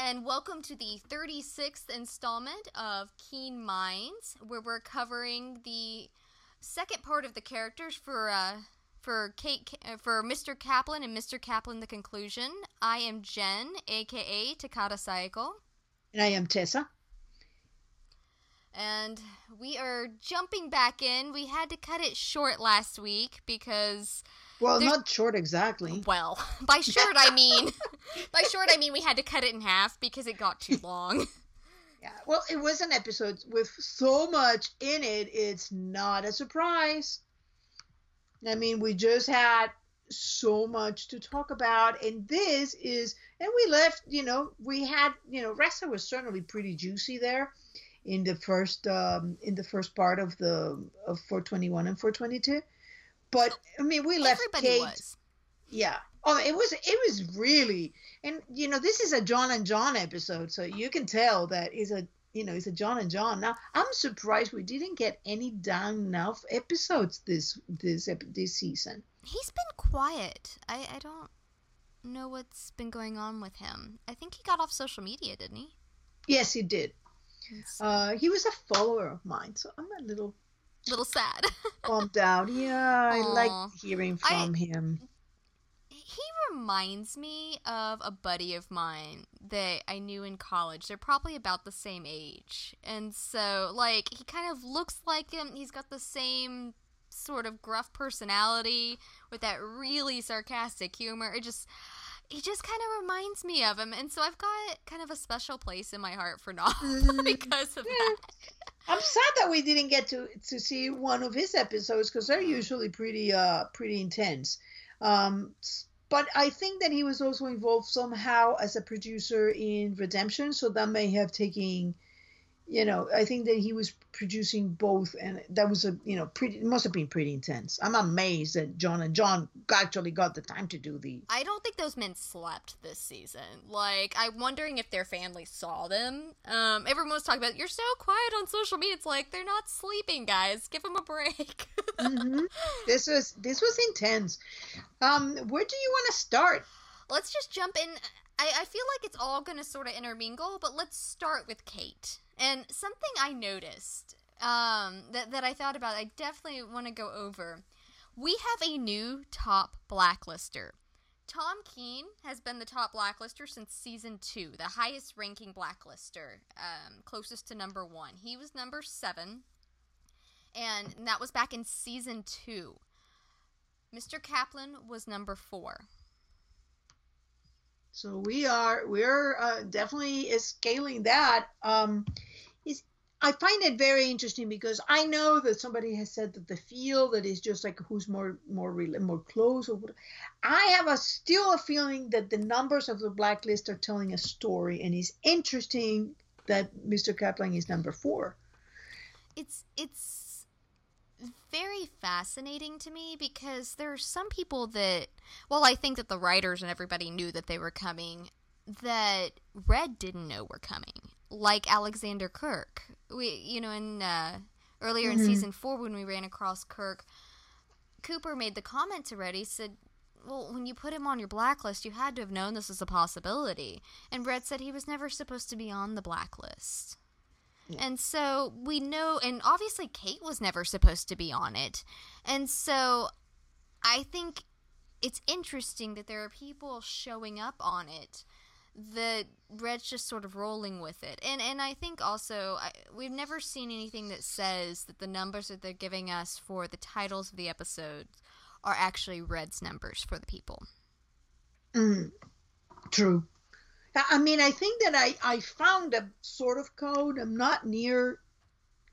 and welcome to the 36th installment of Keen Minds, where we're covering the second part of the characters for uh, for Kate uh, for Mr. Kaplan and Mr. Kaplan the conclusion. I am Jen, aka Takata Cycle, And I am Tessa. And we are jumping back in. We had to cut it short last week because well, There's, not short exactly. Well, by short I mean by short I mean we had to cut it in half because it got too long. Yeah, well, it was an episode with so much in it. It's not a surprise. I mean, we just had so much to talk about, and this is, and we left. You know, we had, you know, Ressler was certainly pretty juicy there in the first um, in the first part of the of 421 and 422 but I mean, we left Everybody Kate. Was. Yeah. Oh, it was it was really, and you know, this is a John and John episode, so you can tell that is a you know, it's a John and John. Now, I'm surprised we didn't get any Dan Knauf episodes this this this season. He's been quiet. I I don't know what's been going on with him. I think he got off social media, didn't he? Yes, he did. Uh, he was a follower of mine, so I'm a little little sad. Calm down. Yeah, I like hearing from him. He reminds me of a buddy of mine that I knew in college. They're probably about the same age. And so, like, he kind of looks like him. He's got the same sort of gruff personality with that really sarcastic humor. It just he just kind of reminds me of him and so i've got kind of a special place in my heart for Knauf mm-hmm. because of that I'm sad that we didn't get to to see one of his episodes because they're usually pretty uh pretty intense. Um, but I think that he was also involved somehow as a producer in Redemption, so that may have taken you know, I think that he was producing both, and that was a, you know, pretty. It must have been pretty intense. I'm amazed that John and John actually got the time to do the. I don't think those men slept this season. Like, I'm wondering if their family saw them. Um, everyone was talking about you're so quiet on social media. It's like they're not sleeping, guys. Give them a break. mm-hmm. This was this was intense. Um, where do you want to start? Let's just jump in. I, I feel like it's all going to sort of intermingle, but let's start with Kate. And something I noticed um, that, that I thought about, I definitely want to go over. We have a new top blacklister. Tom Keen has been the top blacklister since season two, the highest ranking blacklister, um, closest to number one. He was number seven, and that was back in season two. Mr. Kaplan was number four. So we are we're uh, definitely scaling that. Um, I find it very interesting because I know that somebody has said that the feel that is just like who's more more more close or I have a still a feeling that the numbers of the blacklist are telling a story, and it's interesting that Mr. Kaplan is number four. It's it's very fascinating to me because there are some people that, well, I think that the writers and everybody knew that they were coming, that Red didn't know were coming, like Alexander Kirk. We, you know, in uh, earlier mm-hmm. in season four when we ran across Kirk, Cooper made the comment to Red. He said, well, when you put him on your blacklist, you had to have known this was a possibility. And Red said he was never supposed to be on the blacklist. And so we know, and obviously Kate was never supposed to be on it. And so I think it's interesting that there are people showing up on it that Red's just sort of rolling with it. And and I think also I, we've never seen anything that says that the numbers that they're giving us for the titles of the episodes are actually Red's numbers for the people. Mm, true. I mean, I think that I, I found a sort of code. I'm not near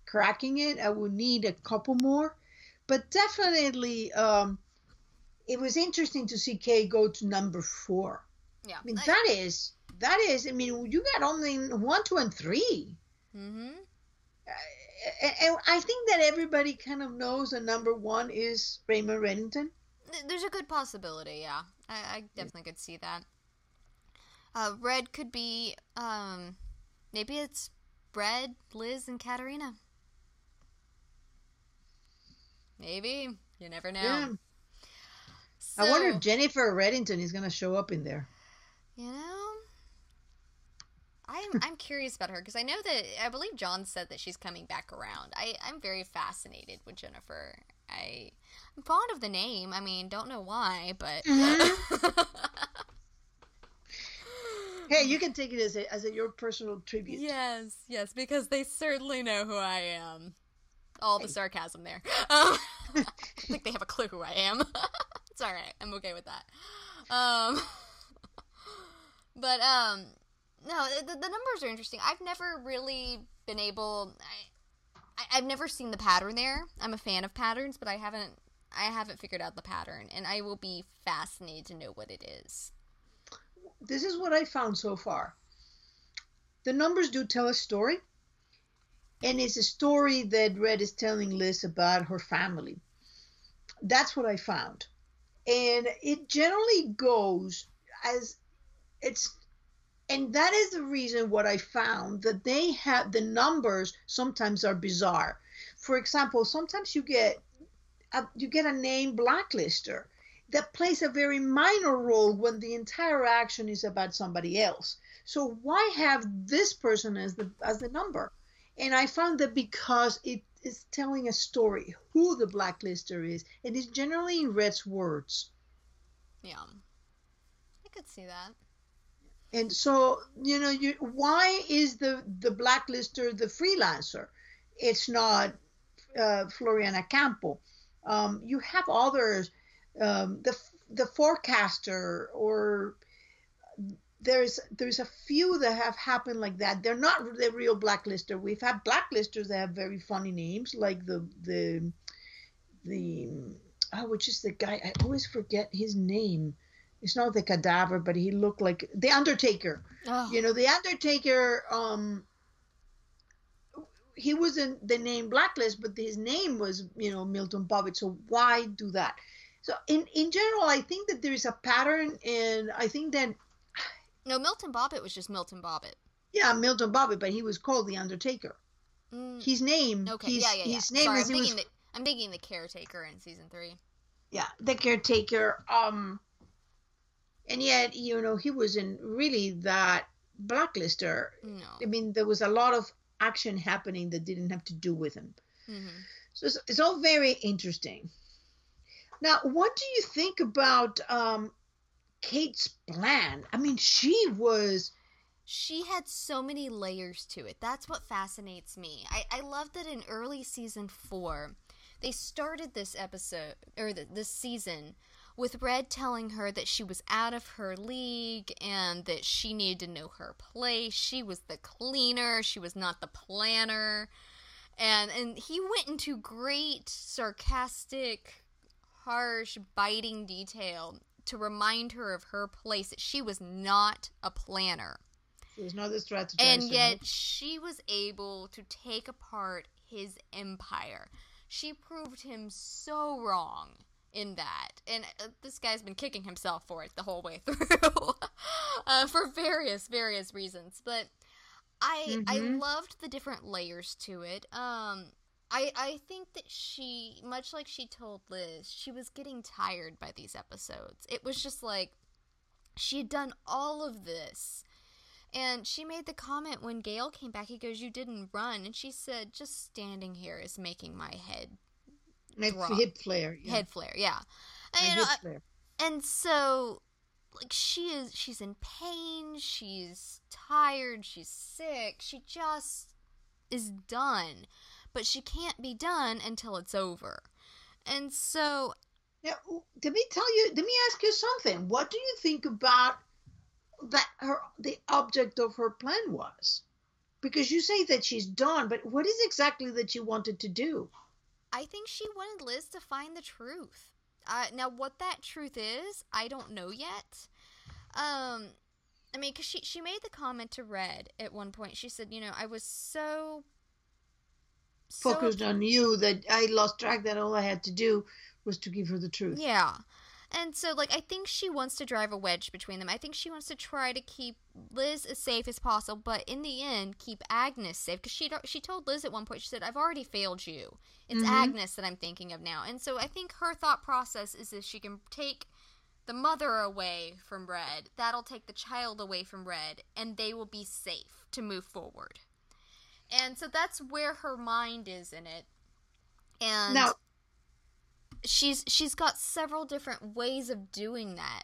cracking it. I would need a couple more, but definitely, um, it was interesting to see Kay go to number four. Yeah, I mean I, that is that is. I mean, you got only one, two, and 3 Mm-hmm. Uh, and I think that everybody kind of knows that number one is Raymond Reddington. There's a good possibility, yeah. I, I definitely could see that. Uh, red could be, um, maybe it's Red, Liz, and Katarina. Maybe. You never know. Yeah. So, I wonder if Jennifer Reddington is going to show up in there. You know? I'm I'm curious about her because I know that I believe John said that she's coming back around. I I'm very fascinated with Jennifer. I I'm fond of the name. I mean, don't know why, but Mm-hmm. hey, you can take it as a, as a, your personal tribute. yes, yes, because they certainly know who I am. All the sarcasm there. Um, I think they have a clue who I am. it's all right. I'm okay with that. Um, but um, no, the, the numbers are interesting. I've never really been able. I, I've never seen the pattern there. I'm a fan of patterns, but I haven't. I haven't figured out the pattern, and I will be fascinated to know what it is. This is what I found so far. The numbers do tell a story, and it's a story that Red is telling Liz about her family. That's what I found. And it generally goes as it's and that is the reason what I found that they have the numbers sometimes are bizarre. For example, sometimes you get a, you get a name blacklister that plays a very minor role when the entire action is about somebody else. So why have this person as the as the number? And I found that because it is telling a story who the blacklister is, and it's generally in Red's words. Yeah, I could see that. And so, you know, you why is the the blacklister the freelancer? It's not uh, Floriana Campo. Um, you have others, um, the the forecaster, or there's there's a few that have happened like that. They're not the real blacklisters. We've had blacklisters that have very funny names, like the the the oh, which is the guy I always forget his name. It's not the cadaver, but he looked like the Undertaker. Oh. You know, the Undertaker. Um, he was in the name blacklist, but his name was you know Milton Bobbitt. So why do that? So in in general, I think that there is a pattern, and I think that No, Milton Bobbitt was just Milton Bobbitt. yeah, Milton Bobbitt, but he was called the Undertaker. Mm, His name, okay, his, yeah, yeah, yeah. his name Sorry, is I'm he was, the, I'm thinking the caretaker in season three. yeah, the caretaker. Um, and yet you know he wasn't really that blacklister. No. I mean, there was a lot of action happening that didn't have to do with him. hmm So it's, it's all very interesting. Now, what do you think about um, Kate's plan? I mean, she was. She had so many layers to it. That's what fascinates me. I, I love that in early season four, they started this episode, or the, this season, with Red telling her that she was out of her league and that she needed to know her place. She was the cleaner, she was not the planner. And, and he went into great, sarcastic, harsh, biting detail to remind her of her place, that she was not a planner She was not the strategist. and yet she was able to take apart his empire. She proved him so wrong in that, and uh, this guy's been kicking himself for it the whole way through, uh, for various various reasons. But I I Mhm. loved the different layers to it. Um, I I think that she, much like she told Liz, she was getting tired by these episodes. It was just like she had done all of this. And she made the comment when Gail came back, he goes, You didn't run. And she said, Just standing here is making my head Drop. hip flare. Yeah. head flare. Yeah. And, know, I- flare. and so like she is she's in pain, she's tired, she's sick, she just is done. But she can't be done until it's over. And so Now, let me tell you. Let me ask you something. What do you think about that? Her the object of her plan was, because you say that she's done, but what is exactly that she wanted to do? I think she wanted Liz to find the truth. Uh, now, what that truth is, I don't know yet. Um, I mean, because she, she made the comment to Red at one point. She said, you know, I was so. so Focused on you that I lost track that all I had to do was to give her the truth. Yeah. And so, like, I think she wants to drive a wedge between them. I think she wants to try to keep Liz as safe as possible, but in the end, keep Agnes safe. Because she she told Liz at one point, she said, "I've already failed you. It's Mhm. Agnes that I'm thinking of now." And so, I think her thought process is that she can take the mother away from Red. That'll take the child away from Red, and they will be safe to move forward. And so that's where her mind is in it. And Now- she's she's got several different ways of doing that.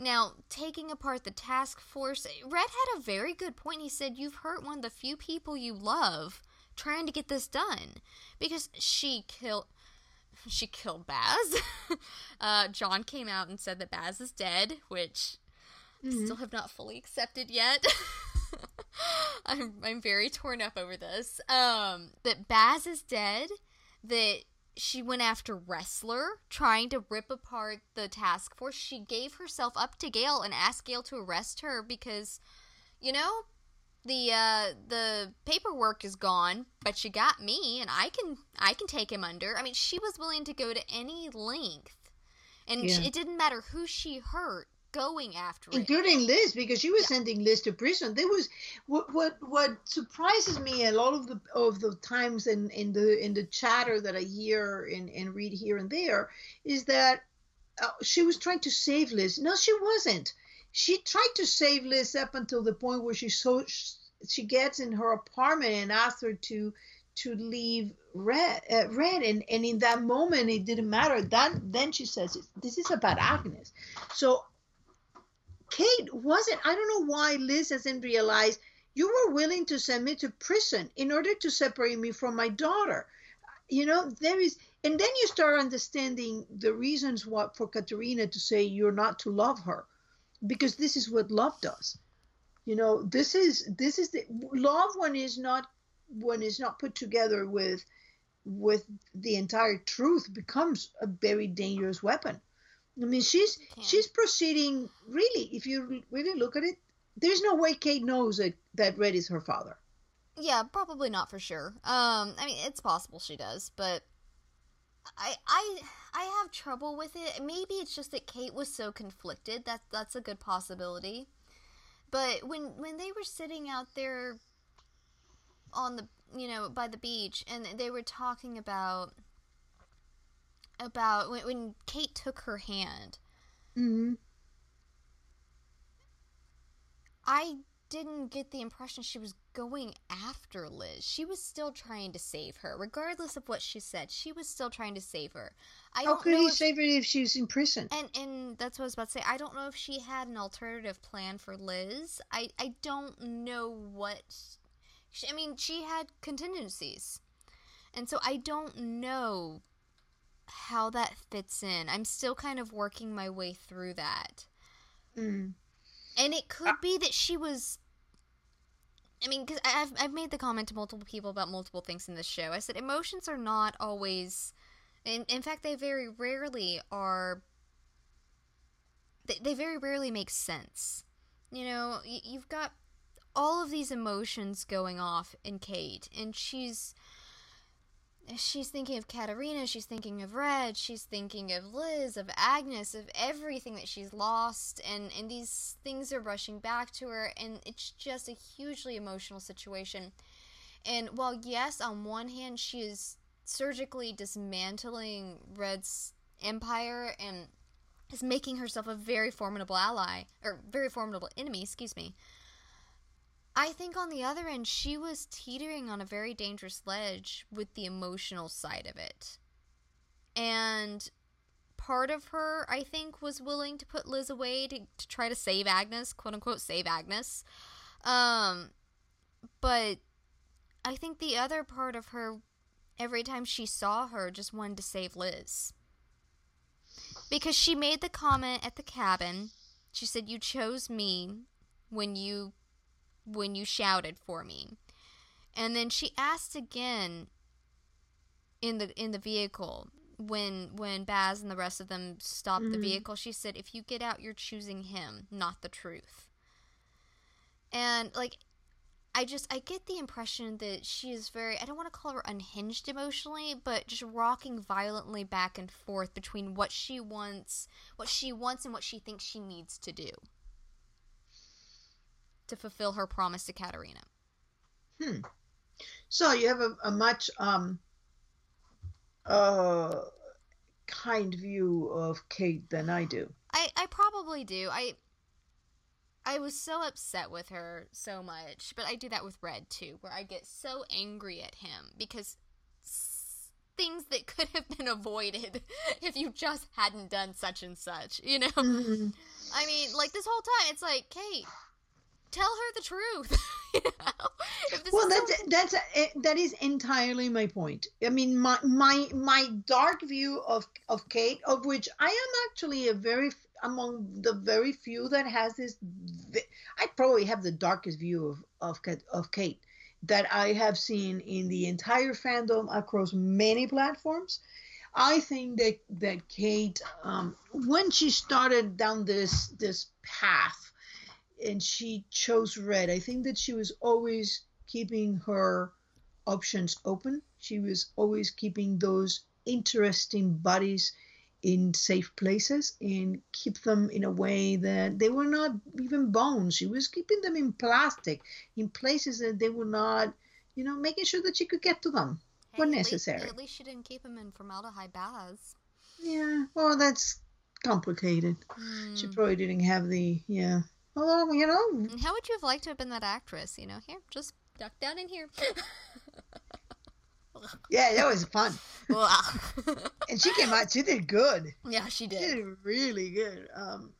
Now, taking apart the task force, Red had a very good point. He said, You've hurt one of the few people you love trying to get this done. Because she killed she killed Baz. uh, John came out and said that Baz is dead, which I Mhm. still have not fully accepted yet. I'm I'm very torn up over this. Um, that Baz is dead. That she went after Ressler, trying to rip apart the task force. She gave herself up to Gale and asked Gale to arrest her because, you know, the uh, the paperwork is gone, but she got me, and I can I can take him under. I mean, she was willing to go to any length, and Yeah. it didn't matter who she hurt going after it. including Liz because she was sending Liz to prison. There was what what what surprises me a lot of the of the times in in the in the chatter that I hear and and read here and there is that uh, she was trying to save Liz. No, she wasn't. She tried to save Liz up until the point where she so she gets in her apartment and asks her to to leave red uh, red and and in that moment it didn't matter that then she says this is about agnes so Kate wasn't. I don't know why Liz hasn't realized you were willing to send me to prison in order to separate me from my daughter. You know, there is, and then you start understanding the reasons what for Katerina to say you're not to love her, because this is what love does. You know, this is this is the love when is not when is not put together with with the entire truth becomes a very dangerous weapon. I mean, she's she's proceeding really. If you really look at it, there's no way Kate knows that that Red is her father. Yeah, probably not for sure. Um, I mean, it's possible she does, but I I I have trouble with it. Maybe it's just that Kate was so conflicted. That that's a good possibility. But when when they were sitting out there on the you know by the beach and they were talking about about when, when Kate took her hand, Mm-hmm. I didn't get the impression she was going after Liz. She was still trying to save her, regardless of what she said. She was still trying to save her. I How don't could he save her if she's in prison? and and that's what I was about to say. I don't know if she had an alternative plan for Liz. I I don't know what. She, I mean, she had contingencies, and so I don't know how that fits in. I'm still kind of working my way through that. Mm. And it could be that she was. I mean, because I've I've made the comment to multiple people about multiple things in this show. I said emotions are not always, in in fact, they very rarely are. They they very rarely make sense. You know, y- you've got all of these emotions going off in Kate, and she's she's thinking of Katerina, she's thinking of Red, she's thinking of Liz, of Agnes, of everything that she's lost, and, and these things are rushing back to her, and it's just a hugely emotional situation. And while, yes, on one hand, she is surgically dismantling Red's empire and is making herself a very formidable ally, or very formidable enemy, excuse me. I think on the other end, she was teetering on a very dangerous ledge with the emotional side of it. And part of her, I think, was willing to put Liz away to, to try to save Agnes, quote unquote, save Agnes. Um, but I think the other part of her, every time she saw her, just wanted to save Liz. Because she made the comment at the cabin. She said, You chose me when you when you shouted for me. And then she asked again in the in the vehicle when when Baz and the rest of them stopped the Mhm. vehicle. She said, "If you get out, you're choosing him, not the truth." And like I just I get the impression that she is very I don't want to call her unhinged emotionally, but just rocking violently back and forth between what she wants, what she wants and what she thinks she needs to do to fulfill her promise to Katerina. Hmm. So you have a, a much um uh kind view of Kate than I do. I, I probably do. I I was so upset with her so much, but I do that with Red too, where I get so angry at him because s- things that could have been avoided if you just hadn't done such and such, you know? Mhm. I mean, like this whole time, it's like, Kate, tell her the truth. you know? Well, is so- that's that's eh, that is entirely my point. I mean, my my my dark view of of Kate, of which I am actually a very among the very few that has this. I probably have the darkest view of of Kate, of Kate that I have seen in the entire fandom across many platforms. I think that that Kate, um, when she started down this this path, and she chose red, I think that she was always keeping her options open. She was always keeping those interesting bodies in safe places and keep them in a way that they were not even bones. She was keeping them in plastic, in places that they were not, you know, making sure that she could get to them. Hey, when at least- necessary. At least she didn't keep him in formaldehyde baths. Yeah, well, that's complicated. She Hmm. probably didn't have the, yeah. Although, you know, And how would you have liked to have been that actress? You know, here, just duck down in here. yeah, that was fun. Wow. And she came out, she did good. yeah, she She did. did really good. Um,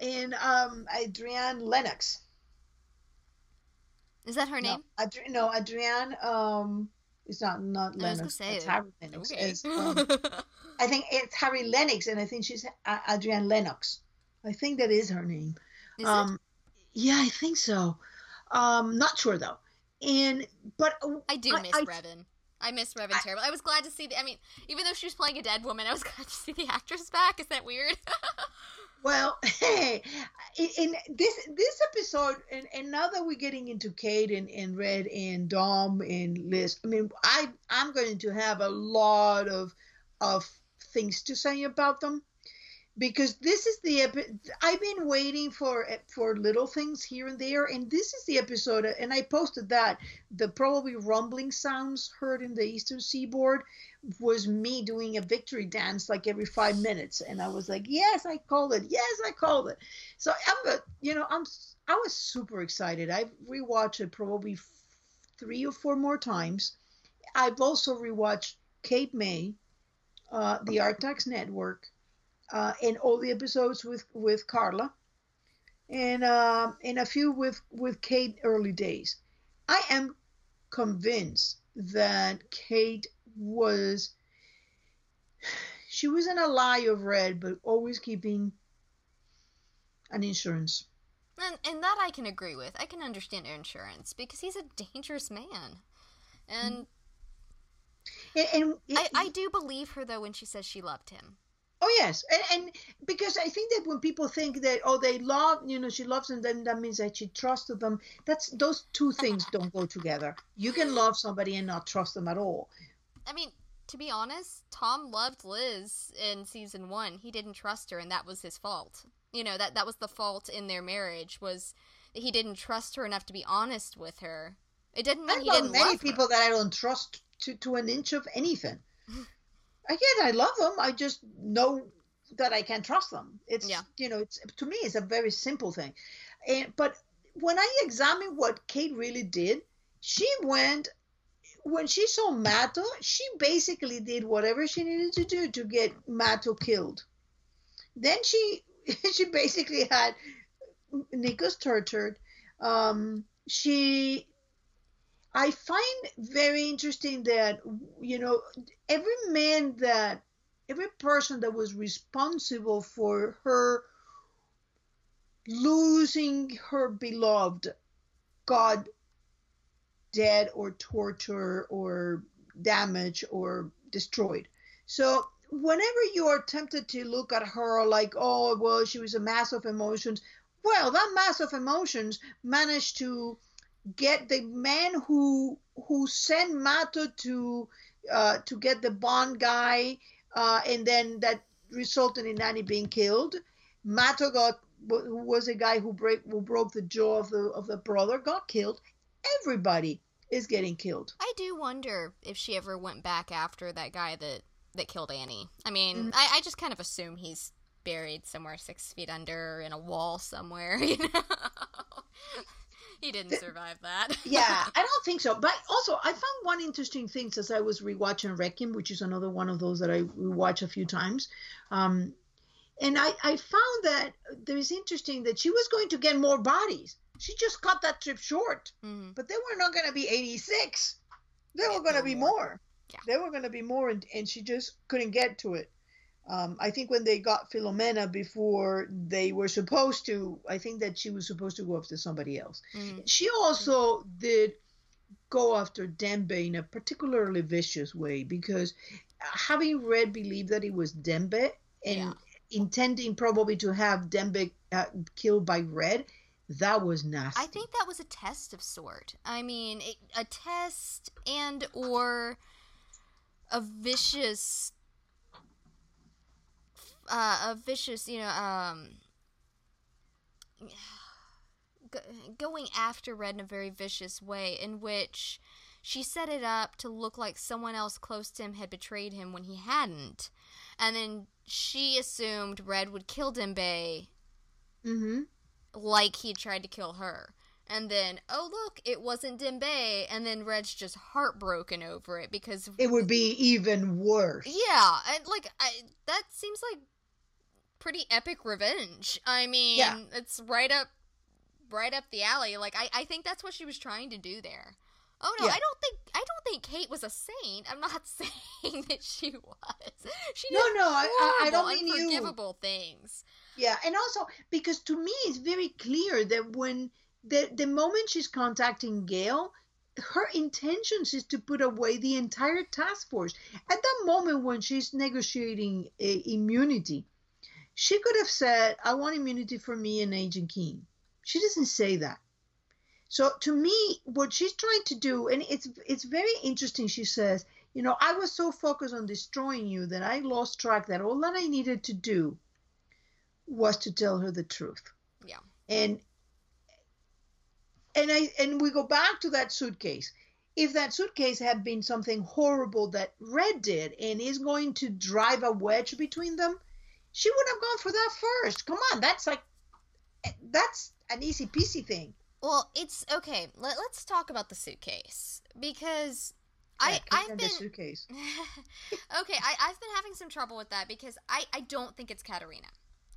and um, Adrienne Lennox. Is that her No, name? Adri- no, Adrienne. Um, it's not not I was gonna Lennox. say It's it. Harry Lennix. Okay. It's, um, I think it's Harry Lennix, and I think she's uh, Adrienne Lennox. I think that is her name. Is um, yeah, I think so. Um, not sure though. And but uh. I do I- miss I- Revan. I miss Revan I- terribly. I was glad to see the. I mean, even though she was playing a dead woman, I was glad to see the actress back. Is that weird? Well, hey, in, in this this episode, and, and now that we're getting into Kate and, and Red and Dom and Liz, I mean, I I'm going to have a lot of of things to say about them because this is the epi- I've been waiting for for little things here and there, and this is the episode, and I posted that the probably rumbling sounds heard in the eastern seaboard was me doing a victory dance like every five minutes and i was like yes i called it yes i called it. So i'm a, you know i'm i was super excited. I've rewatched it probably f- three or four more times. I've also rewatched Cape may uh, the artax network uh, and all the episodes with with carla and um and a few with with kate early days i am convinced that kate was she was in a lie of red but always keeping an insurance and and that I can agree with. I can understand insurance because he's a dangerous man, and and, and I I do believe her though when she says she loved him. Oh yes and, and because i think that when people think that oh they love you know she loves them then that means that she trusted them that's those two things don't go together you can love somebody and not trust them at all I mean, to be honest, Tom loved Liz in season one. He didn't trust her, and that was his fault. You know that that was the fault in their marriage was he didn't trust her enough to be honest with her. It didn't mean i he didn't many people her. that i don't trust to, to an inch of anything again i love them. I just know that i can't trust them. It's Yeah. you know it's to me it's a very simple thing. And but when i examine what kate really did she went when she saw mato she basically did whatever she needed to do to get mato killed. Then she she basically had nikos tortured. Um she I find very interesting that you know every man that every person that was responsible for her losing her beloved God dead or tortured or damaged or destroyed. So whenever you are tempted to look at her like, oh well, she was a mass of emotions, well, that mass of emotions managed to get the man who who sent Mato to uh, to get the Bond guy, uh, and then that resulted in Annie being killed. Mato got who was a guy who break who broke the jaw of the of the brother got killed. Everybody is getting killed. I do wonder if she ever went back after that guy that that killed Annie. I mean, Mhm. I, I just kind of assume he's buried somewhere six feet under in a wall somewhere. You know, he didn't survive that. yeah, I don't think so. But also, I found one interesting thing as I was rewatching Requiem, which is another one of those that I watch a few times. Um, and I, I found that there is interesting that she was going to get more bodies. She just cut that trip short, Mhm. but they were not going to be 86. They were going to no be more. more. Yeah. They were going to be more, and, and she just couldn't get to it. Um, I think when they got Philomena before they were supposed to, I think that she was supposed to go after somebody else. Mhm. She also did go after Dembe in a particularly vicious way because having Red believe that it was Dembe and Yeah. intending probably to have Dembe uh, killed by Red, that was nasty. I think that was a test of sort. I mean, it, a test and or a vicious, uh, a vicious, you know, um, go, going after Red in a very vicious way, in which she set it up to look like someone else close to him had betrayed him when he hadn't, and then she assumed Red would kill Dembe hmm like he tried to kill her. And then, oh look, it wasn't Dembe, and then Red's just heartbroken over it because It would be even worse. yeah, and like I, that seems like pretty epic revenge. I mean, Yeah. it's right up, right up the alley. Like I, I think that's what she was trying to do there. Oh no, Yeah. I don't think I don't think Kate was a saint. I'm not saying that she was. She No, did no, I, I, I don't mean you. unforgivable things. Yeah, and also because to me it's very clear that when the the moment she's contacting Gail, her intentions is to put away the entire task force. At that moment when she's negotiating uh, immunity, she could have said, "I want immunity for me and Agent Keen." She doesn't say that. So to me, what she's trying to do, and it's it's very interesting. She says, "You know, I was so focused on destroying you that I lost track that all that I needed to do." was to tell her the truth. Yeah. And and I and we go back to that suitcase. If that suitcase had been something horrible that Red did and is going to drive a wedge between them, she would have gone for that first. Come on, that's like that's an easy peasy thing. Well, it's okay. Let, let's talk about the suitcase because Yeah, I I've been the suitcase. okay. I I've been having some trouble with that because I I don't think it's Katarina.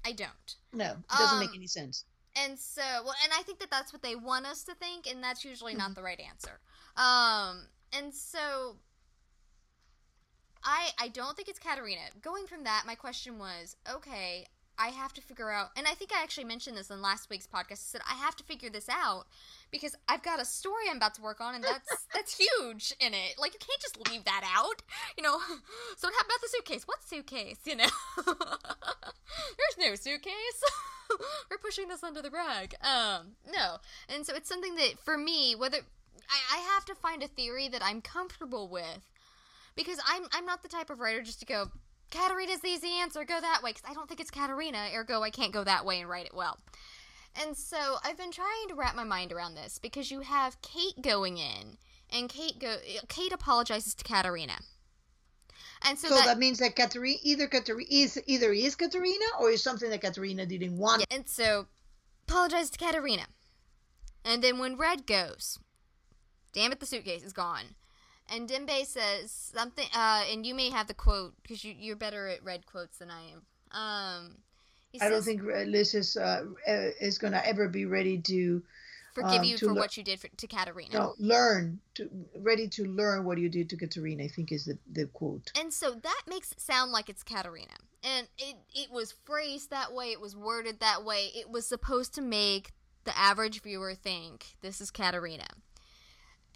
I don't. No, it doesn't make Um, any sense. And so, well, and I think that that's what they want us to think, and that's usually Mm-hmm. not the right answer. Um, and so, I I don't think it's Katarina. Going from that, my question was, okay, I have to figure out, and I think I actually mentioned this in last week's podcast. I said I have to figure this out because I've got a story I'm about to work on, and that's that's huge in it. Like you can't just leave that out, you know. So what about the suitcase? What suitcase? You know, there's no suitcase. We're pushing this under the rug. Um, no, and so it's something that for me, whether I, I have to find a theory that I'm comfortable with because I'm I'm not the type of writer just to go. Katarina's the easy answer. Go that way because I don't think it's Katarina. Ergo, I can't go that way and write it well. And so I've been trying to wrap my mind around this because you have Kate going in, and Kate go Kate apologizes to Katarina, and so, So, that, that, means that Katerina either Katerina is either is Katerina or is something that Katerina didn't want. Yeah, and so apologizes to Katarina, and then when Red goes, damn it, the suitcase is gone. And Dembe says something, uh, and you may have the quote because you, you're better at red quotes than I am. Um, he I don't think Liz is uh, uh, is going to ever be ready to forgive um, you to for lear- what you did for, to Katarina. no learn to ready to learn what you did to Katerina. I think is the, the quote. And so that makes it sound like it's Katarina. And it, it was phrased that way, it was worded that way. It was supposed to make the average viewer think this is Katarina.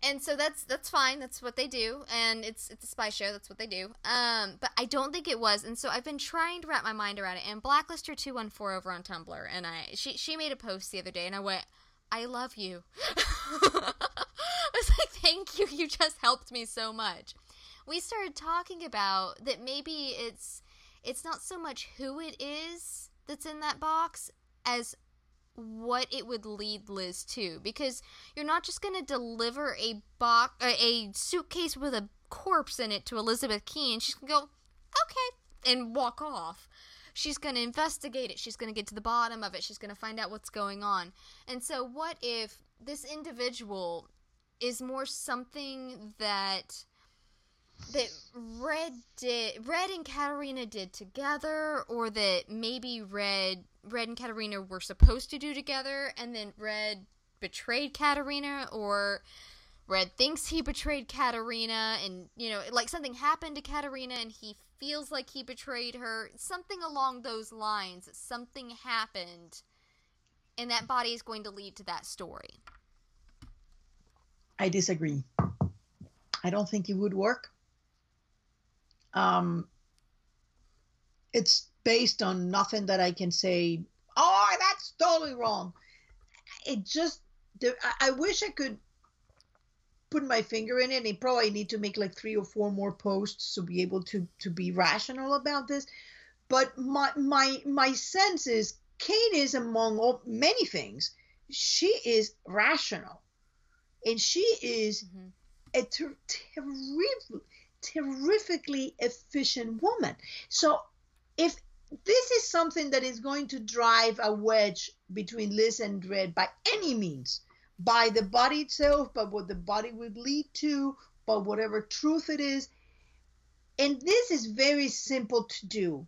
And so that's that's fine. That's what they do, and it's it's a spy show. That's what they do. Um, but I don't think it was, and so I've been trying to wrap my mind around it. And Blacklister two one four over on Tumblr, and I she she made a post the other day, and I went, I love you. I was like, thank you. You just helped me so much. We started talking about that maybe it's it's not so much who it is that's in that box as what it would lead Liz to because you're not just going to deliver a box a suitcase with a corpse in it to Elizabeth Keen and she's going to go okay and walk off. she's going to investigate it. She's going to get to the bottom of it. She's going to find out what's going on. And so, what if this individual is more something that that Red did Red and Katerina did together or that maybe Red Red and Katerina were supposed to do together and then Red betrayed Katerina or Red thinks he betrayed Katerina and you know like something happened to Katerina and he feels like he betrayed her something along those lines something happened and that body is going to lead to that story I disagree. I don't think it would work. Um, it's based on nothing that I can say. Oh, that's totally wrong. It just, I wish I could put my finger in it. And probably need to make like three or four more posts to be able to to be rational about this. But my my my sense is Kate is among all, many things. She is rational and she is mm-hmm. a ter- terrific, terrifically efficient woman. So if this is something that is going to drive a wedge between Liz and Red by any means, by the body itself, by what the body would lead to, by whatever truth it is. And this is very simple to do.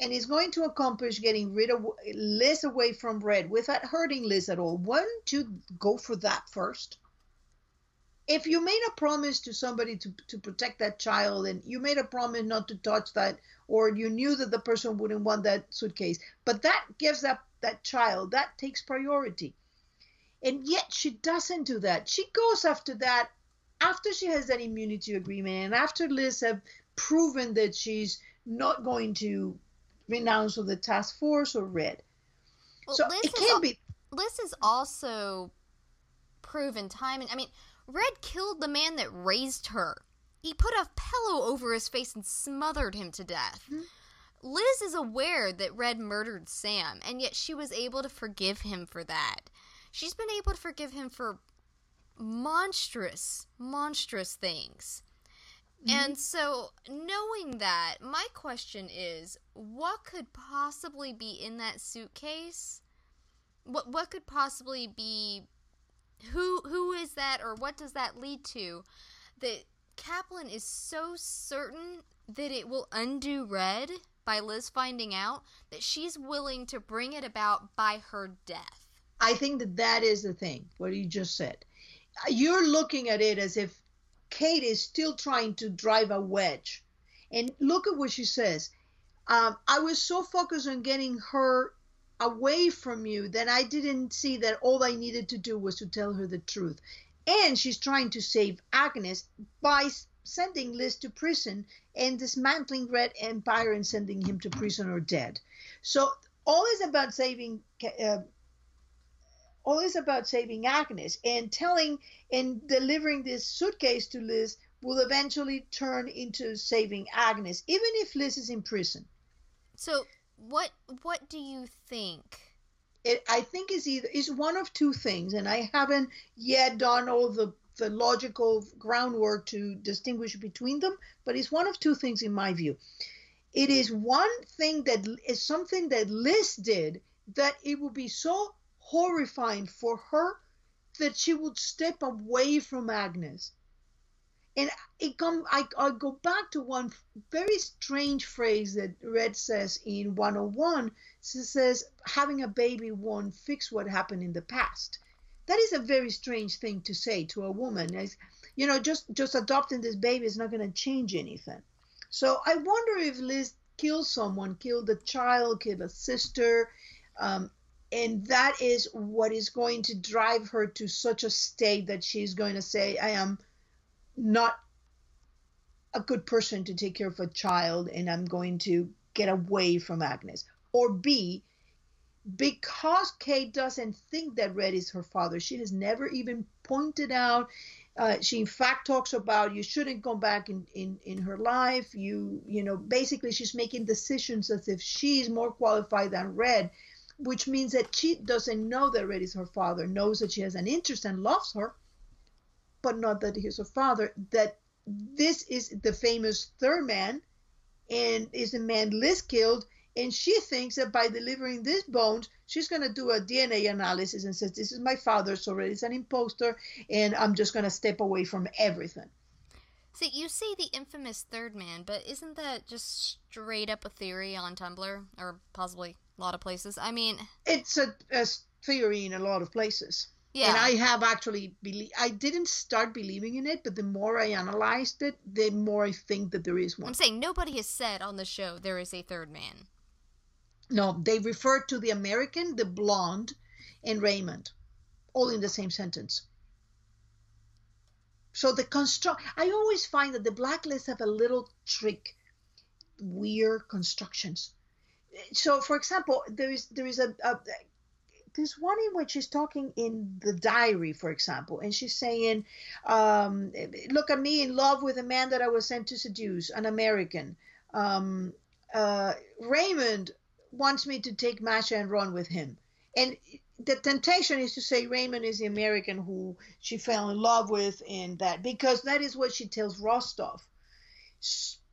And is going to accomplish getting rid of Liz away from Red without hurting Liz at all. Don't you go for that first? if you made a promise to somebody to, to protect that child and you made a promise not to touch that or you knew that the person wouldn't want that suitcase. But that gives up that child. That takes priority. And yet she doesn't do that. She goes after that after she has that immunity agreement and after liz have proven that she's not going to renounce of the task force or red. Well, so liz it can al- be liz is also proven time and i mean Red killed the man that raised her. He put a pillow over his face and smothered him to death. Mm-hmm. Liz is aware that Red murdered Sam, and yet she was able to forgive him for that. She's been able to forgive him for monstrous, monstrous things. Mm-hmm. And so, knowing that, my question is what could possibly be in that suitcase? What what could possibly be who who is that or what does that lead to that Kaplan is so certain that it will undo Red by Liz finding out that she's willing to bring it about by her death. I think that that is the thing, what you just said. You're looking at it as if Kate is still trying to drive a wedge. And look at what she says. Um, I was so focused on getting her away from you, that I didn't see that all I needed to do was to tell her the truth. And she's trying to save Agnes by sending Liz to prison and dismantling Red Empire and sending him to prison or dead. So all is about saving. Uh, all is about saving Agnes and telling and delivering this suitcase to Liz will eventually turn into saving Agnes, even if Liz is in prison. So what what do you think? It I think is either is one of two things, and I haven't yet done all the the logical groundwork to distinguish between them, but it's one of two things in my view. It is one thing that is something that Liz did that it would be so horrifying for her that she would step away from Agnes and it come I, I go back to one very strange phrase that red says in 101 she says having a baby won't fix what happened in the past. That is a very strange thing to say to a woman. As you know just just adopting this baby is not going to change anything. So i wonder if liz killed someone killed a child killed a sister um, and that is what is going to drive her to such a state that she's going to say i am not a good person to take care of a child and I'm going to get away from Agnes. Or B, because Kate doesn't think that Red is her father, she has never even pointed out. Uh, she in fact talks about you shouldn't go back in, in, in her life. You you know basically she's making decisions as if she's more qualified than Red, which means that she doesn't know that Red is her father, knows that she has an interest and loves her, but not that he's her father. That this is the famous third man and is the man Liz killed and she thinks that by delivering these bones, she's going to do a DNA analysis and says, This is my father, so it's an imposter, and I'm just going to step away from everything. See, you say the infamous third man, but isn't that just straight up a theory on Tumblr or possibly a lot of places? I mean, it's a, a theory in a lot of places. Yeah. And I have actually believe I didn't start believing in it, but the more I analyzed it, the more I think that there is one. I'm saying nobody has said on the show there is a third man. No, they refer to the American, the blonde, and Raymond, all in the same sentence. So the construct, I always find that the blacklists have a little trick, weird constructions. So, for example, there is there is a, a there's one in which she's talking in the diary, for example, and she's saying, um, "Look at me in love with a man that I was sent to seduce, an American." Um, uh, Raymond wants me to take Masha and run with him, and the temptation is to say Raymond is the American who she fell in love with, and that because that is what she tells Rostov.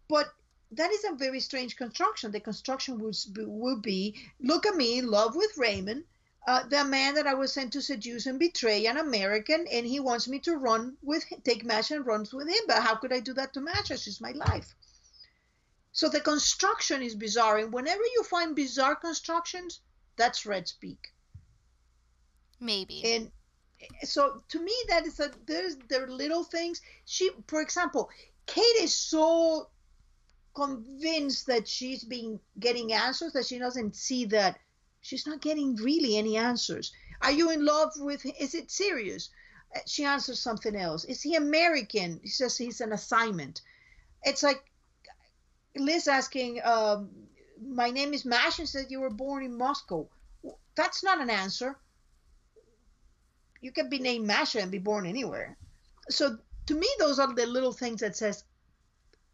But that is a very strange construction. The construction would would be, "Look at me in love with Raymond." Uh, the man that I was sent to seduce and betray, an American, and he wants me to run with take Masha and runs with him. But how could I do that to Masha? She's my life. So the construction is bizarre, and whenever you find bizarre constructions, that's red speak. Maybe. And so to me, that is a there's there are little things. She, for example, Kate is so convinced that she's been getting answers that she doesn't see that She's not getting really any answers. Are you in love with him? Is it serious? Uh, she answers something else. Is he American? He says he's an assignment. It's like Liz asking, um, My name is Mash and said you were born in Moscow. That's not an answer. You can be named Masha and be born anywhere. So to me, those are the little things that says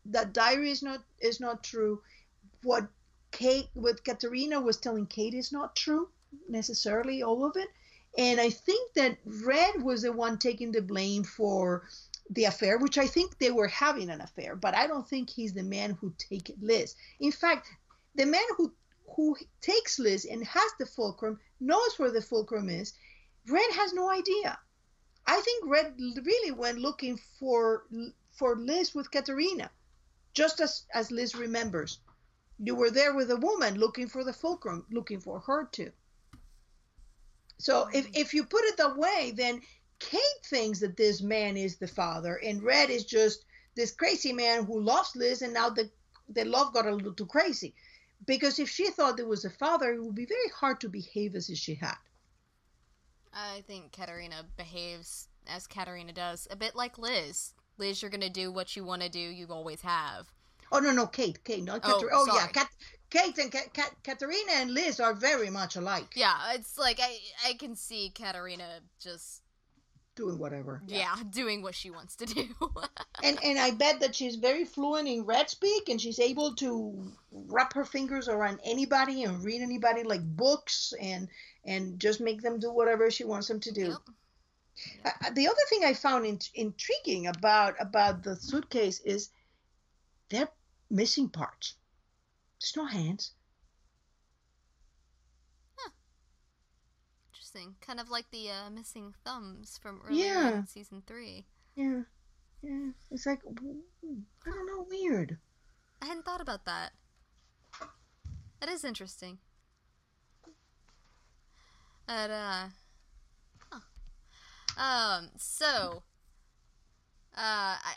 that diary is not is not true. What Kate, what Katerina was telling Kate is not true necessarily, all of it. And I think that Red was the one taking the blame for the affair, which I think they were having an affair, but I don't think he's the man who take Liz. In fact, the man who who takes Liz and has the fulcrum knows where the fulcrum is. Red has no idea. I think Red really went looking for for Liz with Katerina, just as as Liz remembers. You were there with a woman looking for the fulcrum, looking for her too. So if, mm-hmm. if you put it that way, then Kate thinks that this man is the father, and Red is just this crazy man who loves Liz, and now the, the love got a little too crazy. Because if she thought there was a father, it would be very hard to behave as if she had. I think Katerina behaves as Katerina does, a bit like Liz. Liz, you're going to do what you want to do, you always have. Oh no, no, Kate, Kate, not Oh, Katerina. Oh, yeah. Kat, Kate and Kat, Kat, Katerina and Liz are very much alike, Yeah, it's like I I can see Katerina just doing whatever. yeah, doing what she wants to do. And and I bet that she's very fluent in red speak, and she's able to wrap her fingers around anybody and read anybody like books, and and just make them do whatever she wants them to do. Yep. Uh, the other thing I found in, intriguing about about the suitcase is they're missing parts. There's no hands. Interesting. Kind of like the uh, missing thumbs from earlier Yeah. in season three. Yeah, yeah. It's like I don't know, weird. I hadn't thought about that. That is interesting. But uh huh. Um so uh I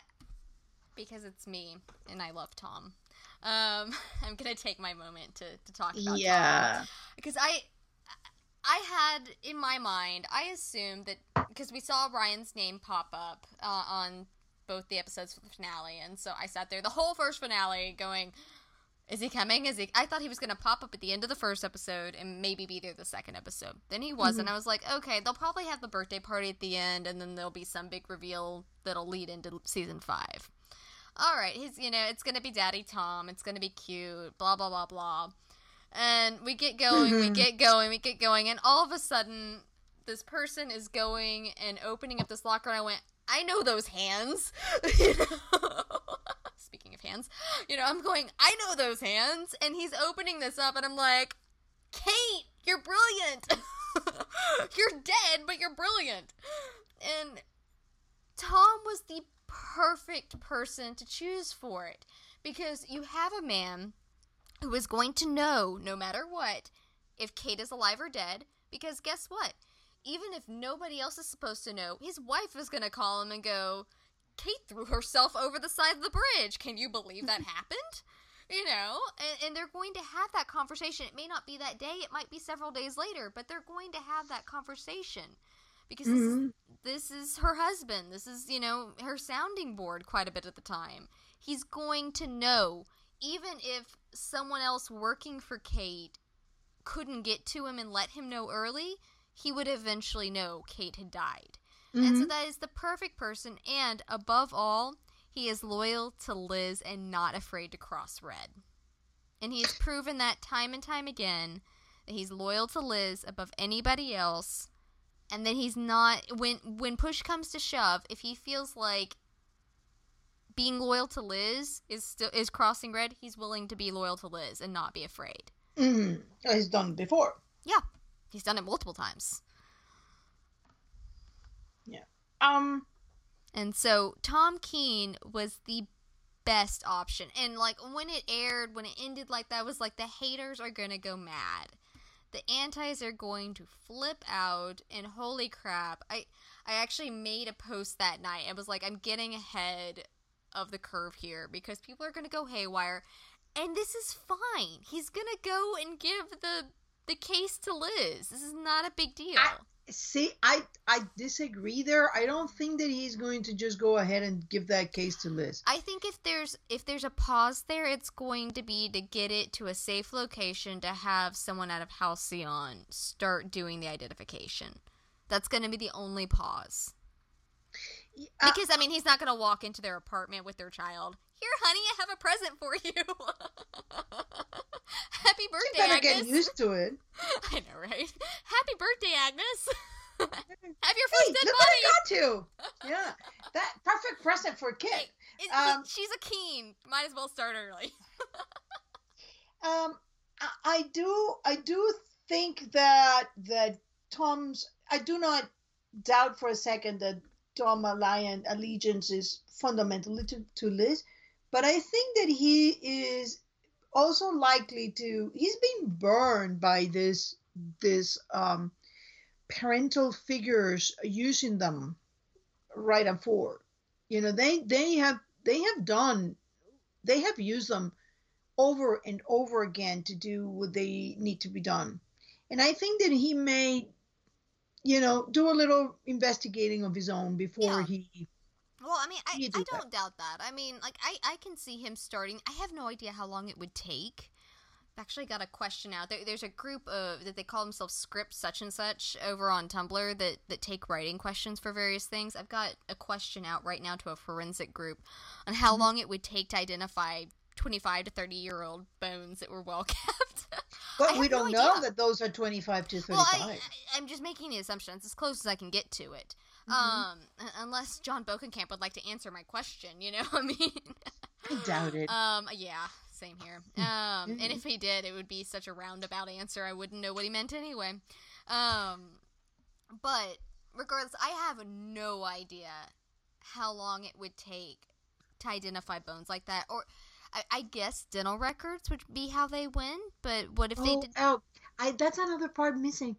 because it's me and I love Tom. Um I'm going to take my moment to to talk about Tom Yeah. because I I had in my mind I assumed that because we saw Ryan's name pop up uh, on both the episodes for the finale, and so I sat there the whole first finale going, "Is he coming? Is he?" I thought he was going to pop up at the end of the first episode and maybe be there the second episode. Then he wasn't. I was like, "Okay, they'll probably have the birthday party at the end, and then there'll be some big reveal that'll lead into season five. All right, he's you know it's going to be Daddy Tom. It's going to be cute. Blah blah blah blah. And we get going, we mm-hmm. get going, we get going, and all of a sudden, this person is going and opening up this locker, and I went, I know those hands. You know? Speaking of hands. You know, I'm going, I know those hands. And he's opening this up, and I'm like, Kate, you're brilliant. you're dead, but you're brilliant. And Tom was the perfect person to choose for it because you have a man who is going to know, no matter what, if Kate is alive or dead. Because guess what? Even if nobody else is supposed to know, his wife is going to call him and go, Kate threw herself over the side of the bridge. Can you believe that happened? You know, and, and, they're going to have that conversation. It may not be that day, it might be several days later, but they're going to have that conversation because mm-hmm. this, is, this is her husband. This is, you know, her sounding board quite a bit at the time. He's going to know, even if someone else working for Kate couldn't get to him and let him know early, he would eventually know Kate had died. Mm-hmm. And so mm-hmm. that is the perfect person. And above all, he is loyal to Liz and not afraid to cross red. And he has proven that time and time again that he's loyal to Liz above anybody else. And then he's not when when push comes to shove, if he feels like being loyal to Liz is still is crossing red, he's willing to be loyal to Liz and not be afraid. Mm-hmm. He's done before. Yeah, he's done it multiple times. Yeah. Um. And so Tom Keen was the best option. And like when it aired, when it ended like that, was like the haters are gonna go mad. The antis are going to flip out and holy crap. I I actually made a post that night. I was like, I'm getting ahead of the curve here because people are gonna go haywire. And this is fine. He's gonna go and give the the case to Liz. This is not a big deal. I, see, I I disagree there. I don't think that he's going to just go ahead and give that case to Liz. I think if there's if there's a pause there, it's going to be to get it to a safe location to have someone out of Halcyon start doing the identification. That's going to be the only pause. Uh, because I mean, he's not going to walk into their apartment with their child. Here, honey, I have a present for you. Happy birthday, you Agnes. get used to it. I know, right? Happy birthday, Agnes. have your first hey, dead look body. What I got to. Yeah, that perfect present for a kid. Hey, um, she's a keen. Might as well start early. um, I, I do, I do think that that Tom's. I do not doubt for a second that Tom Alliance allegiance is fundamentally to, to Liz, but I think that he is also likely to. He's been burned by this this um, parental figures using them right and forward. You know, they they have they have done they have used them over and over again to do what they need to be done. And I think that he may you know, do a little investigating of his own before yeah. he. Well, I mean, I, I don't that. doubt that. I mean, like, I, I can see him starting. I have no idea how long it would take. I've actually got a question out. There, there's a group of that they call themselves Script Such and Such over on Tumblr that that take writing questions for various things. I've got a question out right now to a forensic group on how mm-hmm. long it would take to identify 25 to 30 year old bones that were well kept. But we don't no know that those are 25 to 35. Well, I, am just making the assumptions as close as I can get to it. Mm-hmm. Um, unless John Bokenkamp would like to answer my question, you know, I mean. I doubt it. Um, yeah, same here. Um, and if he did, it would be such a roundabout answer. I wouldn't know what he meant anyway. Um, but regardless, I have no idea how long it would take to identify bones like that, or I, I, guess dental records would be how they win, but what if oh, they did? Oh, I, that's another part missing.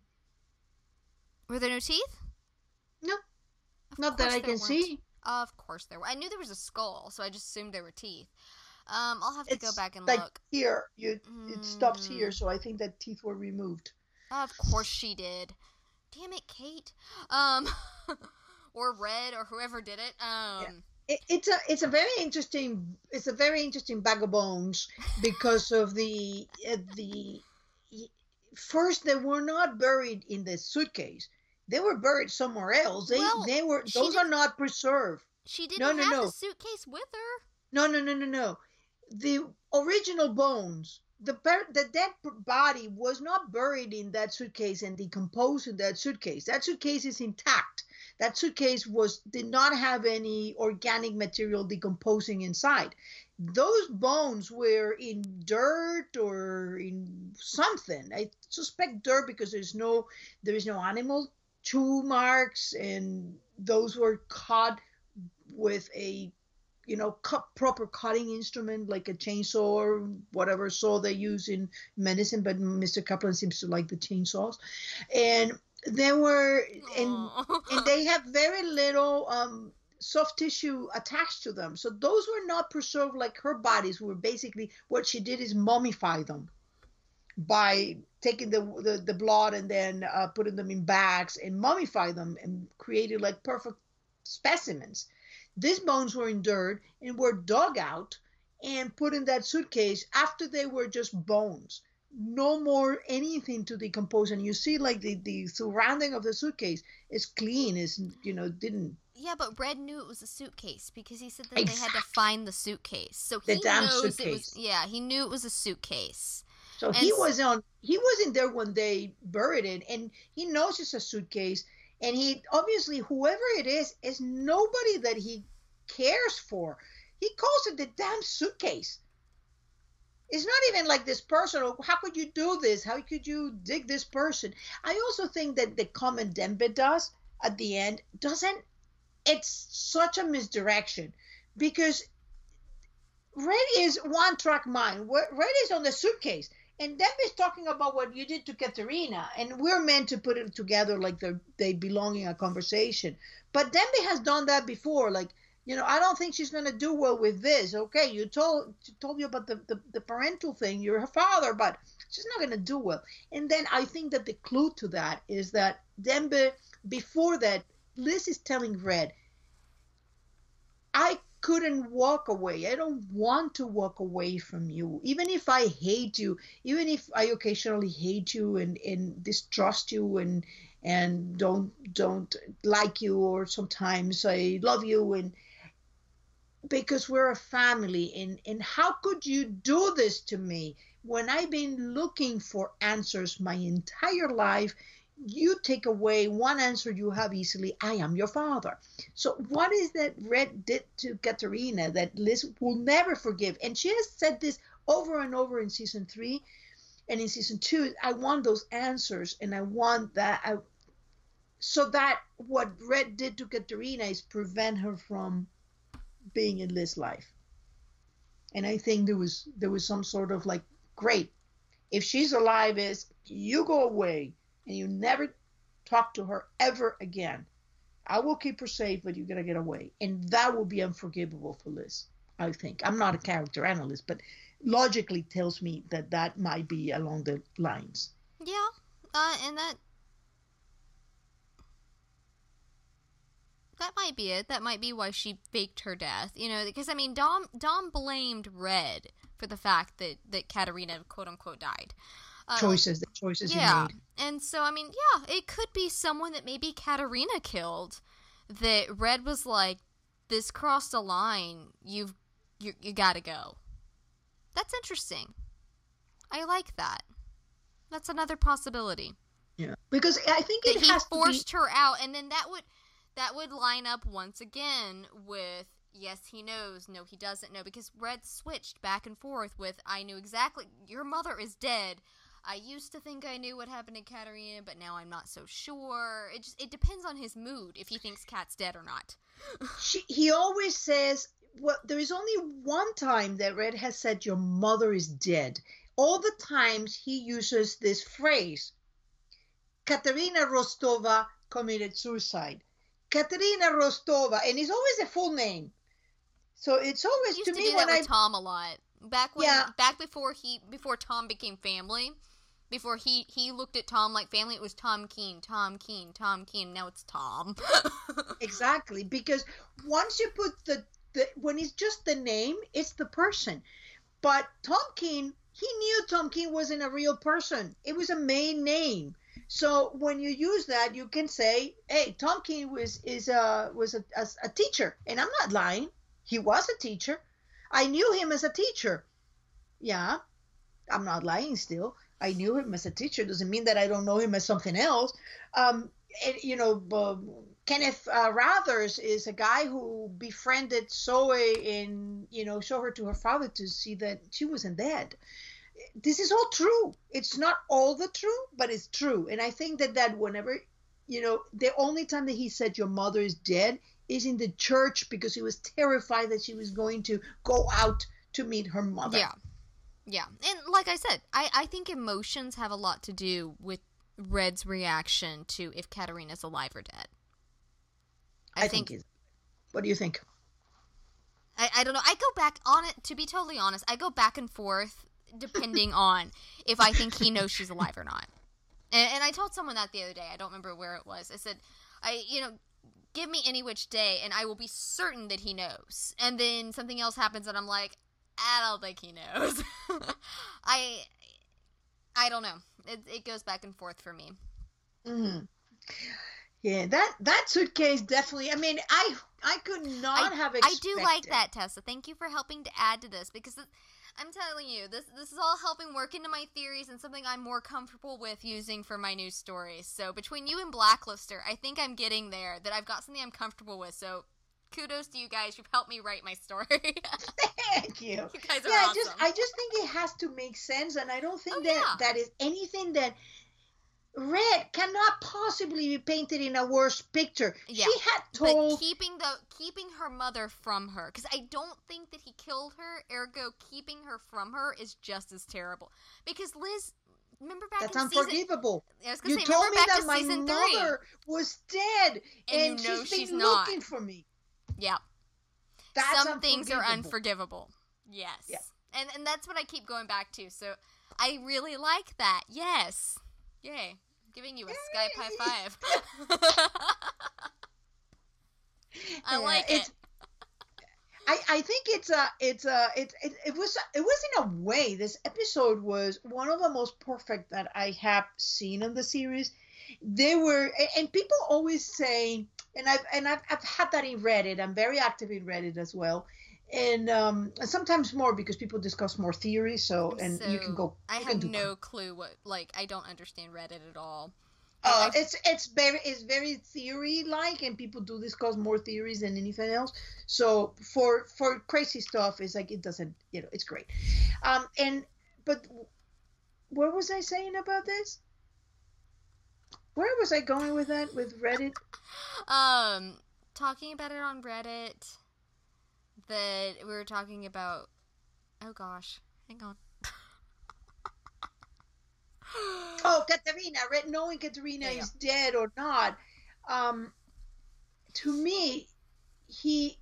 Were there no teeth? No, of not that I can weren't. see. Of course there were. I knew there was a skull, so I just assumed there were teeth. Um, I'll have to it's go back and like look. Here, you it stops here, mm. so I think that teeth were removed. Of course she did. Damn it, Kate. Um, or Red, or whoever did it. Um. Yeah it's a it's a very interesting it's a very interesting bag of bones because of the uh, the first they were not buried in the suitcase they were buried somewhere else. They well, they were those are not preserved. She didn't no, no, have no. the suitcase with her. No no no no no. The original bones the the dead body was not buried in that suitcase and decomposed in that suitcase. That suitcase is intact. That suitcase was did not have any organic material decomposing inside. Those bones were in dirt or in something. I suspect dirt because there's no there is no animal chew marks and those were caught with a you know cut proper cutting instrument like a chainsaw or whatever saw they use in medicine but mr kaplan seems to like the chainsaws. And there were and and they have very little um soft tissue attached to them. So those were not preserved like her bodies were basically what she did is mummify them by taking the the, the blood and then uh, putting them in bags and mummify them and created like perfect specimens these bones were endured and were dug out and put in that suitcase after they were just bones. No more anything to decompose. And you see, like the, the surrounding of the suitcase is clean, is you know, didn't. Yeah, but Red knew it was a suitcase because he said that exactly. they had to find the suitcase. So he knows suitcase. it was. Yeah, he knew it was a suitcase. So and he was on. He wasn't there when they buried it, and he knows it's a suitcase. And he obviously, whoever it is, is nobody that he cares for. He calls it the damn suitcase. It's not even like this person. Or how could you do this? How could you dig this person? I also think that the comment Dembe does at the end doesn't. It's such a misdirection because Red is one track mind. Red is on the suitcase. And Dembe is talking about what you did to Katerina, and we're meant to put it together like they belong in a conversation. But Dembe has done that before. Like you know, I don't think she's going to do well with this. Okay, you told told you about the, the, the parental thing. You're her father, but she's not going to do well. And then I think that the clue to that is that Dembe, before that, Liz is telling Red, I couldn't walk away. I don't want to walk away from you. Even if I hate you, even if I occasionally hate you and, and distrust you and and don't don't like you or sometimes I love you and because we're a family and and how could you do this to me when i've been looking for answers my entire life you take away one answer you have easily i am your father. So what is that red did to katerina that liz will never forgive? And she has said this over and over in season three and in season two. I want those answers and i want that I, so that what red did to katerina is prevent her from being in Liz's life. And I think there was there was some sort of like, great, if she's alive, is you go away and you never talk to her ever again. I will keep her safe, but you're gonna get away, and that will be unforgivable for Liz. I think I'm not a character analyst, but logically tells me that that might be along the lines. Yeah, uh, and that that might be it. That might be why she faked her death. You know, because I mean, Dom Dom blamed Red for the fact that that Katerina quote unquote died. Um, choices, the choices yeah. And so I mean, yeah, it could be someone that maybe Katerina killed. That Red was like, "This crossed a line. You've you you got to go." That's interesting. I like that. That's another possibility. Yeah, because I think it that has he forced be... her out, and then that would that would line up once again with yes, he knows, no, he doesn't know, because Red switched back and forth with I knew exactly your mother is dead. I used to think I knew what happened to Katerina, but now I'm not so sure. It just it depends on his mood if he thinks Kat's dead or not. she, he always says, "Well, there is only one time that Red has said your mother is dead." All the times he uses this phrase, "Katerina Rostova committed suicide." Katerina Rostova, and it's always a full name. So it's always used to, to me do when that I with Tom a lot back when yeah. back before he before Tom became family. Before he he looked at Tom like family, it was Tom Keen, Tom Keen, Tom Keen. Now it's Tom. exactly, because once you put the the when it's just the name, it's the person. But Tom Keen, he knew Tom Keen wasn't a real person. It was a main name. So when you use that, you can say, "Hey, Tom Keen was is a was a, a, a teacher," and I'm not lying. He was a teacher. I knew him as a teacher. Yeah, I'm not lying. Still, I knew him as a teacher. Doesn't mean that I don't know him as something else. Um, and, you know, uh, Kenneth uh, Rathers is a guy who befriended Zoe and you know showed her to her father to see that she wasn't dead. This is all true. It's not all the true, but it's true. And I think that that whenever you know the only time that he said your mother is dead is in the church because he was terrified that she was going to go out to meet her mother. Yeah. Yeah. And like I said, I, I think emotions have a lot to do with Red's reaction to if Katerina's alive or dead. I, I think, think what do you think? I, I don't know. I go back on it to be totally honest, I go back and forth depending on if I think he knows she's alive or not. And, and I told someone that the other day. I don't remember where it was. I said, I you know, give me any which day and I will be certain that he knows. And then something else happens and I'm like, I don't think he knows. I I don't know. It it goes back and forth for me. Mm-hmm. Yeah, that that suitcase definitely. I mean, I I could not I, have expected. I do like that, Tessa. Thank you for helping to add to this because I'm telling you, this this is all helping work into my theories and something I'm more comfortable with using for my news stories. So between you and Blacklister, I think I'm getting there. That I've got something I'm comfortable with. So kudos to you guys. You've helped me write my story. Thank you. You guys are yeah, awesome. just I just think it has to make sense, and I don't think Oh, that yeah. that is anything that red cannot possibly be painted in a worse picture. Yeah, She had but told keeping the keeping her mother from her because I don't think that he killed her. Ergo, keeping her from her is just as terrible. Because Liz, remember back that's season, unforgivable. Gonna You say, told me back that to my season three. mother was dead, And and, you know she's been she's not. looking for me. That's some things are unforgivable. unforgivable. Yes. Yeah. And and that's what I keep going back to. So I really like that. Yes. Yay. I'm Giving you a Skype high five. I Yeah, like it. I, I think it's a it's a it, it it was it was in a way this episode was one of the most perfect that I have seen in the series. They were and people always say and I've and I've, I've had that in Reddit. I'm very active in Reddit as well, and um and sometimes more because people discuss more theories. So and you can go. I have no clue what like I don't understand Reddit at all. Uh, it's it's very it's very theory like, and people do discuss more theories than anything else. So for for crazy stuff, it's like it doesn't you know it's great. Um and but what was I saying about this? Where was I going with that with Reddit? Um, talking about it on Reddit, that we were talking about. Oh gosh, hang on. Oh, Katerina, right? Knowing Katerina Yeah, yeah. is dead or not. Um, to me, he.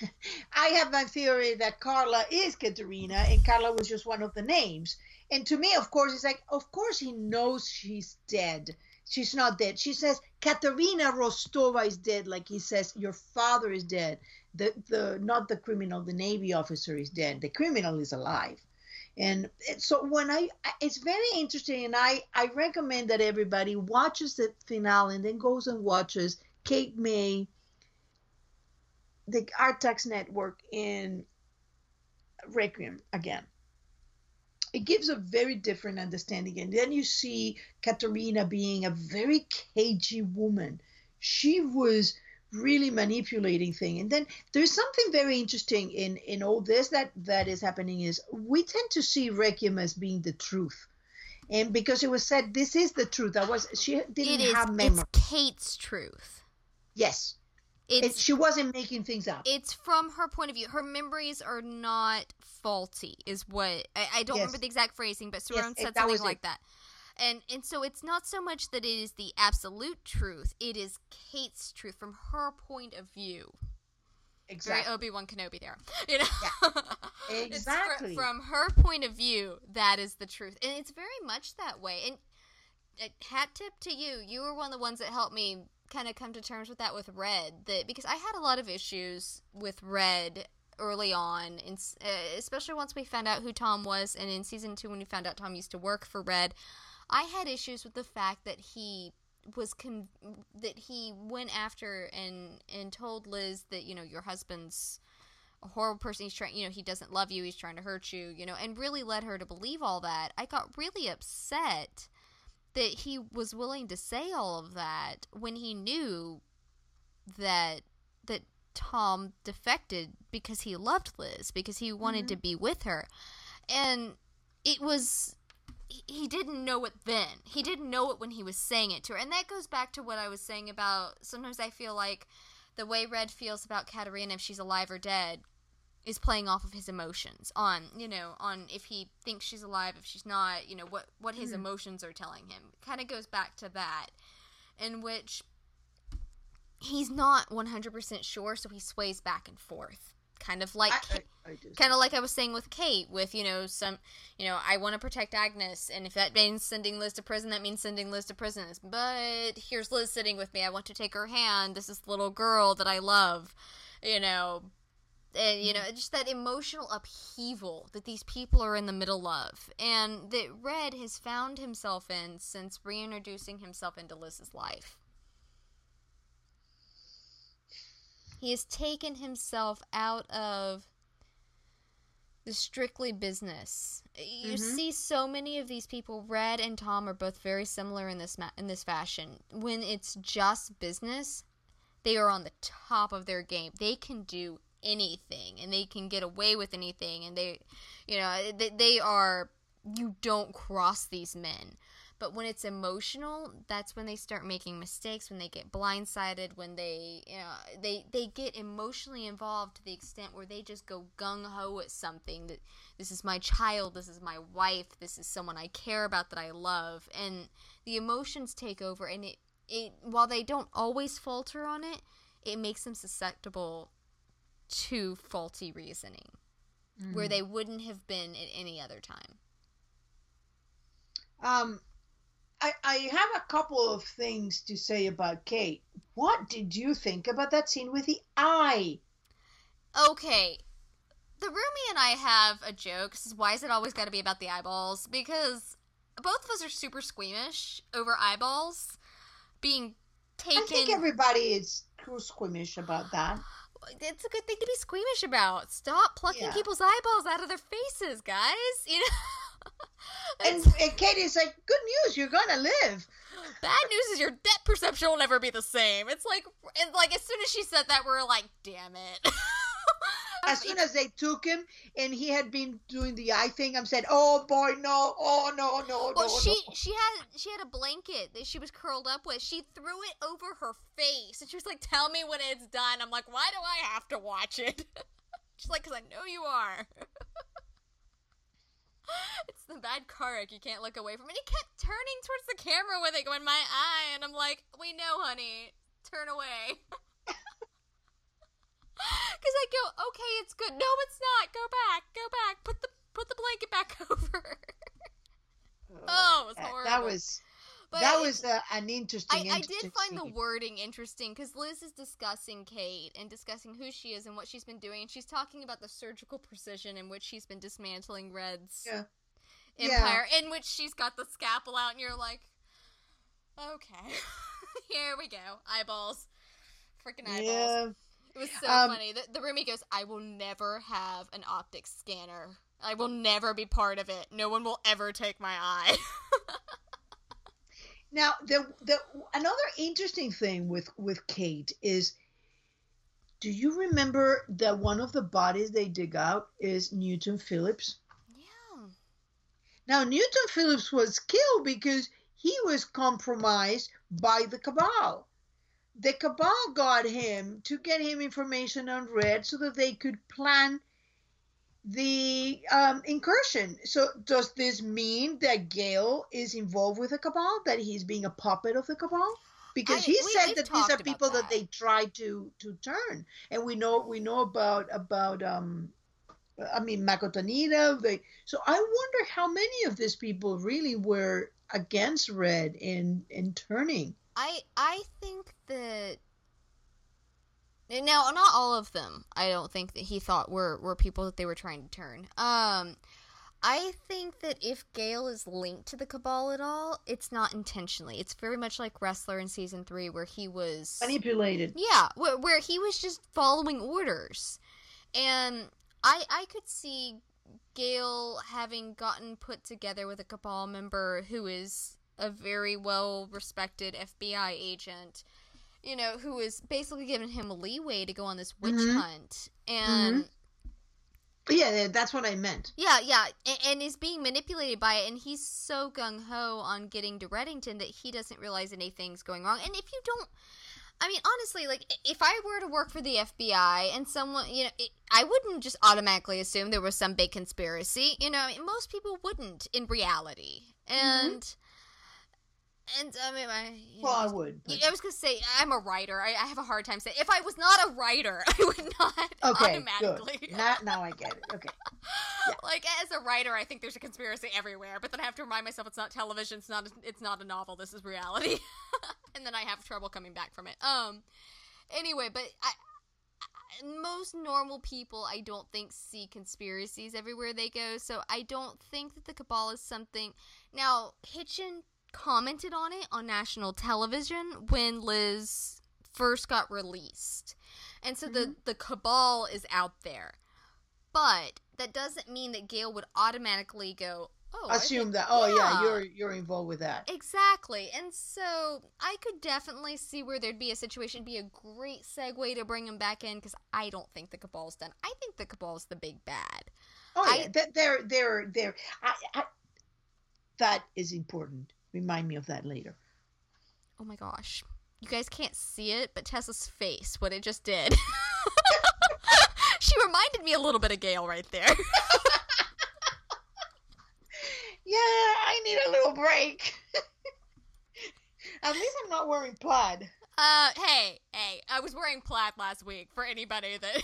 I have my theory that Carla is Katerina, and Carla was just one of the names. And to me, of course, it's like, of course, he knows she's dead. She's not dead. She says Katerina Rostova is dead, like he says your father is dead. The the not the criminal, the navy officer is dead. The criminal is alive. And so when I, it's very interesting, and I, I recommend that everybody watches the finale and then goes and watches Cape May, the Artax Network in Requiem again. It gives a very different understanding, and then you see Katerina being a very cagey woman. She was really manipulating thing and then there's something very interesting in in all this that that is happening is we tend to see requiem as being the truth and because it was said this is the truth i was she didn't is. have memory It's Kate's truth. yes It's it, she wasn't making things up it's from her point of view. Her memories are not faulty, is what I, I don't Yes. remember the exact phrasing, but Saron it- said something was it. like that. And and so it's not so much that it is the absolute truth; it is Kate's truth from her point of view. exactly Obi Wan Kenobi there, you know. Fr- Exactly. from her point of view, that is the truth, and it's very much that way. And uh, hat tip to you. You were one of the ones that helped me kind of come to terms with that with Red. That because I had a lot of issues with Red early on, and uh, especially once we found out who Tom was, and in season two when we found out Tom used to work for Red, I had issues with the fact that he was con- that he went after and and told Liz that you know your husband's a horrible person he's trying you know he doesn't love you he's trying to hurt you you know and really led her to believe all that i got really upset that he was willing to say all of that when he knew that that Tom defected because he loved Liz because he wanted Mm-hmm. to be with her. And it was he- he didn't know it then. He didn't know it when he was saying it to her. And that goes back to what I was saying about sometimes I feel like the way Red feels about Katerina if she's alive or dead is playing off of his emotions on you know on if he thinks she's alive if she's not you know what what his Mhm. emotions are telling him kind of goes back to that in which he's not 100% sure so he sways back and forth kind of like kind of like I was saying with Kate, with you know some, you know, I want to protect Agnes, and if that means sending Liz to prison, that means sending Liz to prison. But here's Liz sitting with me. I want to take her hand. This is the little girl that I love, you know, and you know, just that emotional upheaval that these people are in the middle of, and that Red has found himself in since reintroducing himself into Liz's life. He has taken himself out of the strictly business. You Mhm. see so many of these people. Red and Tom are both very similar in this ma- in this fashion. When it's just business, they are on the top of their game. They can do anything, and they can get away with anything. And they, you know, they, they are. You don't cross these men. But when it's emotional, that's when they start making mistakes, when they get blindsided, when they, you know, they they get emotionally involved to the extent where they just go gung ho at something that this is my child, this is my wife, this is someone I care about that I love, and the emotions take over, and it it while they don't always falter on it, it makes them susceptible to faulty reasoning where Mhm. they wouldn't have been at any other time. Um, I, I have a couple of things to say about Kate. What did you think about that scene with the eye? Okay. The roomie and I have a joke. This is why is it always got to be about the eyeballs? Because both of us are super squeamish over eyeballs being taken. I think everybody is too squeamish about that. It's a good thing to be squeamish about. Stop plucking Yeah. people's eyeballs out of their faces, guys. You know. And, and Kate is like, good news, you're gonna live. Bad news is your debt perception will never be the same. It's like, and like as soon as she said that, we are like, damn it. As soon as they took him and he had been doing the eye thing, I'm saying, oh boy, no, oh no, no, Well, no, she no. she had she had a blanket that she was curled up with. She threw it over her face, and she was like, "Tell me when it's done." I'm like, "Why do I have to watch it?" She's like, "Cause I know you are." it's the bad wreck. You can't look away from it. He kept turning towards the camera with it, going, "My eye," and I'm like, "We know, honey. Turn away." I go, "Okay, it's good." No, it's not. Go back. Go back. Put the put the blanket back over. Oh, it was that, that was But that it- was uh, an interesting. I, I did interesting find the wording interesting because Liz is discussing Kate and discussing who she is and what she's been doing, and she's talking about the surgical precision in which she's been dismantling Red's Yeah. empire, in which she's got the scalpel out, and you're like, okay, here we go, eyeballs, freaking eyeballs. Yeah. It was so Um, funny. The, the roomie goes, I will never have an optic scanner. I will never be part of it. No one will ever take my eye. Now, the the another interesting thing with with Kate is, do you remember that one of the bodies they dig out is Newton Phillips? yeah. Now, Newton Phillips was killed because he was compromised by the cabal. The cabal got him to get him information on Red so that they could plan the um, incursion. So, does this mean that Gale is involved with the cabal? That he's being a puppet of the cabal? Because I- he we- said that these are people that. that. they try to to turn, and we know we know about about um, I mean Mako Tanida. They so I wonder how many of these people really were against Red in in turning. I I think that now not all of them. I don't think that he thought were were people that they were trying to turn. Um, I think that if Gale is linked to the Cabal at all, it's not intentionally. It's very much like Ressler in season three, where he was Manipulated. yeah, where, where he was just following orders, and I I could see Gale having gotten put together with a Cabal member who is a very well respected FBI agent, you know, who is basically giving him leeway to go on this witch Mhm. hunt. And Yeah, yeah, that's what I meant. yeah, yeah, and, and is being manipulated by it. And he's so gung ho on getting to Reddington that he doesn't realize anything's going wrong. And if you don't. I mean, honestly, like if I were to work for the FBI and someone, you know, it, I wouldn't just automatically assume there was some big conspiracy. You know, most people wouldn't in reality, and and I mean, I, you Well, I would. but- I was gonna say I'm a writer. I, I have a hard time saying if I was not a writer, I would not Okay, automatically. good. Now, now I get it. Okay. Like as a writer, I think there's a conspiracy everywhere, but then I have to remind myself it's not television, it's not it's not a novel, this is reality. and then I have trouble coming back from it. Um anyway, but I, I most normal people I don't think see conspiracies everywhere they go, so I don't think that the cabal is something Now, Hitchin commented on it on national television when Liz first got released. And so the mm-hmm. the cabal is out there. But that doesn't mean that Gail would automatically go, "Oh, Assume think- that. Oh yeah. yeah. you're you're involved with that. Exactly. And so I could definitely see where there'd be a situation, it'd be a great segue to bring him back in because I don't think the Cabal's done. I think the Cabal's the big bad. Oh I- yeah, Th- they're they're they're. I, I, that is important. Remind me of that later. Oh my gosh. You guys can't see it, but Tessa's face, what it just did. she reminded me a little bit of Gail right there. Yeah, I need a little break. At least I'm not wearing plaid. Uh, hey, hey, I was wearing plaid last week for anybody that.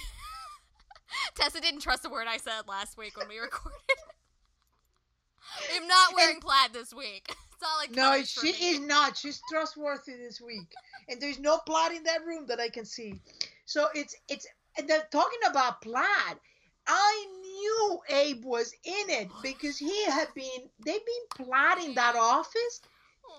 Tessa didn't trust a word I said last week when we recorded. I'm not wearing plaid this week. It's all like No, she is not. She's trustworthy this week, and there's no plot in that room that I can see. So it's it's. And they're talking about plot. I knew Abe was in it because he had been. They've been plotting that office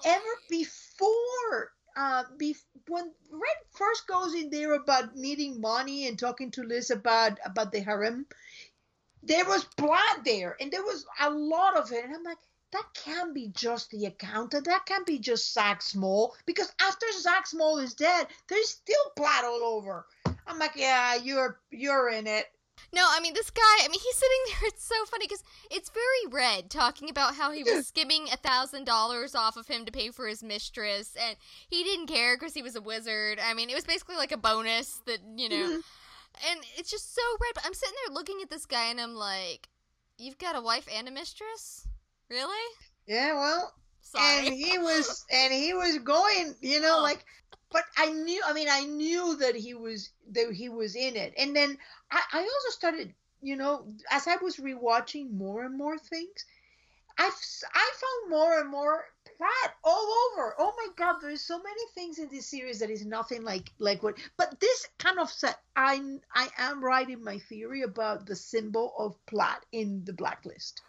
ever before. Uh, be, when Red first goes in there about needing money and talking to Liz about about the harem, there was blood there, and there was a lot of it. And I'm like, that can't be just the accountant. That can't be just Zach Small because after Zach Small is dead, there's still blood all over. I'm like, yeah, you're you're in it. No, I mean this guy. I mean he's sitting there. It's so funny because it's very red talking about how he was skimming a thousand dollars off of him to pay for his mistress, and he didn't care because he was a wizard. I mean, it was basically like a bonus that you know. Mhm. And it's just so red. But I'm sitting there looking at this guy, and I'm like, "You've got a wife and a mistress, really?" Yeah, well, Sorry. and he was and he was going you know Oh. like but i knew i mean i knew that he was that he was in it and then i, I also started you know as i was rewatching more and more things i've i found more and more plot all over oh my god there's so many things in this series that is nothing like like what but this kind of set i i am right in my theory about the symbol of plot in the blacklist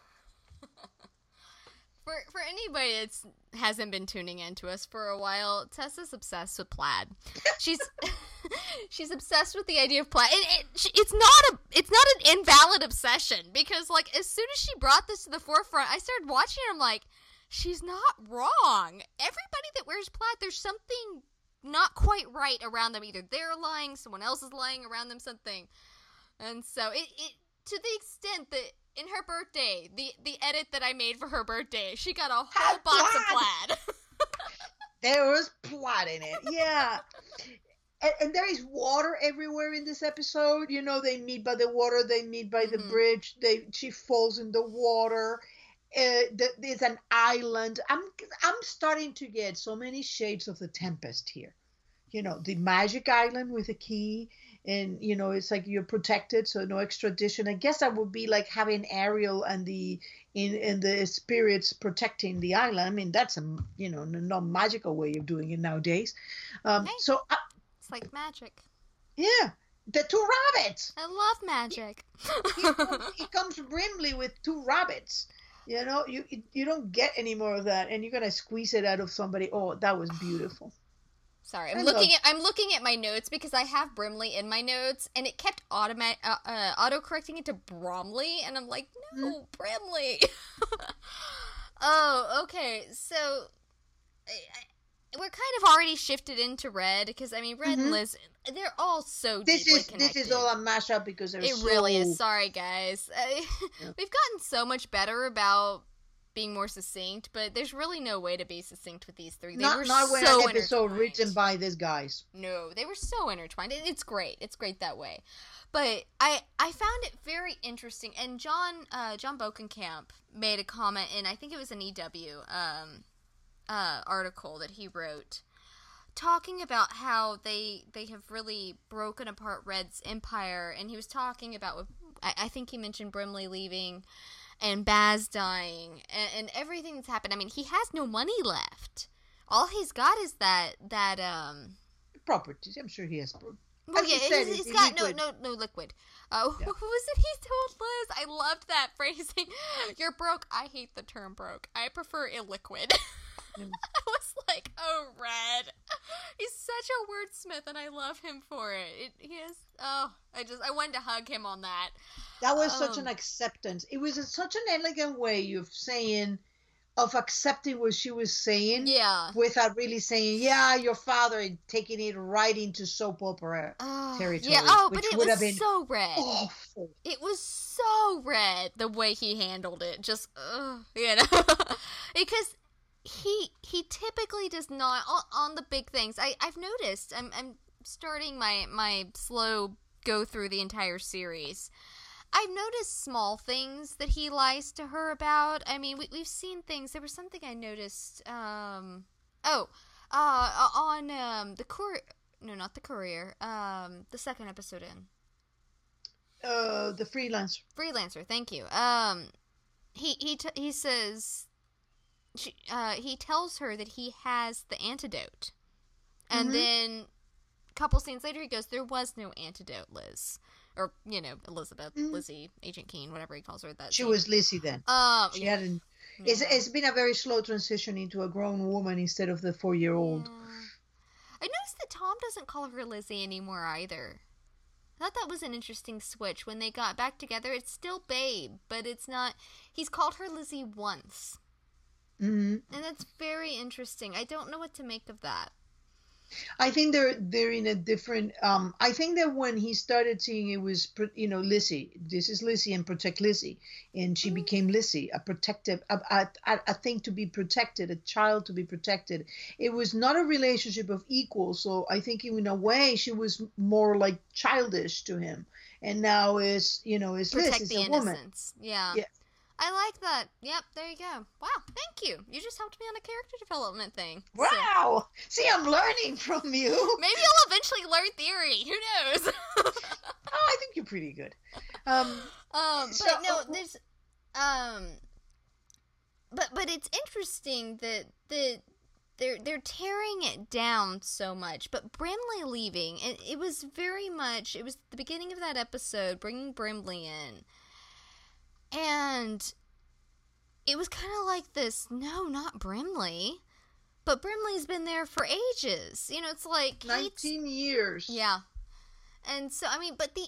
For for anybody that hasn't been tuning in to us for a while, Tessa's obsessed with plaid. She's she's obsessed with the idea of plaid. It, she, it's not a it's not an invalid obsession because like as soon as she brought this to the forefront, I started watching her. I'm like, she's not wrong. Everybody that wears plaid, there's something not quite right around them. Either they're lying, someone else is lying around them, something. And so it, it to the extent that in her birthday, the the edit that I made for her birthday, she got a whole box of plaid. plaid. There was plot in it. Yeah. and, and there is water everywhere in this episode. You know, they meet by the water, they meet by the Mhm. bridge. They she falls in the water. Uh, there's an island. I'm I'm starting to get so many shades of the Tempest here. You know, the magic island with a key, and you know, it's like you're protected, so no extradition. I guess that would be like having Ariel and the in in the spirits protecting the island. I mean, that's a you know non magical way of doing it nowadays. Um, Hey. So uh, It's like magic. yeah, the two rabbits. I love magic. He comes, he comes Brimley with two rabbits. You know, you you don't get any more of that, and you're gonna squeeze it out of somebody. Oh, that was beautiful. Sorry, I'm I looking love- at I'm looking at my notes because I have Brimley in my notes, and it kept automatic uh, uh, auto correcting it to Bromley, and I'm like, no, Brimley. oh, okay. So I, I, we're kind of already shifted into Red because I mean Red and Mhm. Liz, they're all so This deeply is connected. this is all a mashup because they're It so, really is. Sorry, guys. Yeah. We've gotten so much better about being more succinct, but there's really no way to be succinct with these three. They not were not so an episode written by these guys. No, they were so intertwined. It- It's great. It's great that way. But I I found it very interesting. And John uh, John Bokenkamp made a comment in I think it was an EW um, uh, article that he wrote talking about how they they have really broken apart Red's empire. And he was talking about I, I think he mentioned Brimley leaving and Baz dying and, and everything that's happened. I mean, he has no money left. All he's got is that that um Properties. I'm sure he has. pro- well, yeah, said, he's, he's got liquid. no no no liquid. Uh, Yeah. Who was it? He told Liz. I loved that phrasing. You're broke. I hate the term broke. I prefer illiquid. I was like, oh, Red. He's such a wordsmith, and I love him for it. it. He is. Oh, I just I wanted to hug him on that. That was such an Um, acceptance. It was a, such an elegant way of saying, of accepting what she was saying Yeah. without really saying, "Yeah, your father," and taking it right into soap opera Oh, territory. yeah. Oh, but it would was have been so red. awful. It was so red the way he handled it. Just, ugh, you know, because he he typically does not on, on the big things. I I've noticed. I'm I'm starting my my slow go through the entire series. I've noticed small things that he lies to her about. I mean, we, we've seen things. There was something I noticed. Um, oh, uh, on um the courier. No, not the courier. Um, the second episode in Uh, the freelancer. freelancer thank you um he he t- he says she, uh he tells her that he has the antidote and Mhm. then a couple scenes later he goes there was no antidote liz or you know elizabeth Mhm. lizzie agent keen whatever he calls her that She scene. was Lizzie then. um She yeah, hadn't. It's, it's been a very slow transition into a grown woman instead of the four year old. Yeah. I noticed that Tom doesn't call her Lizzie anymore either. I thought that was an interesting switch. When they got back together, it's still Babe, but it's not. He's called her Lizzie once. Hmm And that's very interesting. I don't know what to make of that. I think they're they're in a different. Um, I think that when he started seeing it was, you know, Lizzie. This is Lizzie and protect Lizzie, and she Mm. became Lizzie, a protective, a, a, a, a thing to be protected, a child to be protected. It was not a relationship of equal. So I think in a way she was more like childish to him, and now is you know is Liz is the a woman. innocence. Yeah. Yeah. I like that. Yep, there you go. Wow, thank you. You just helped me on a character development thing. So- Wow! See, I'm learning from you. Maybe I'll eventually learn theory. Who knows? Oh, I think you're pretty good. Um, Um, but So- no, there's um, but but it's interesting that the they're they're tearing it down so much. But Brimley leaving, it, it was very much. It was the beginning of that episode, bringing Brimley in, and it was kind of like this. No, not Brimley. But Brimley's been there for ages. You know, it's like Kate's- 19 years. yeah. And so I mean, but the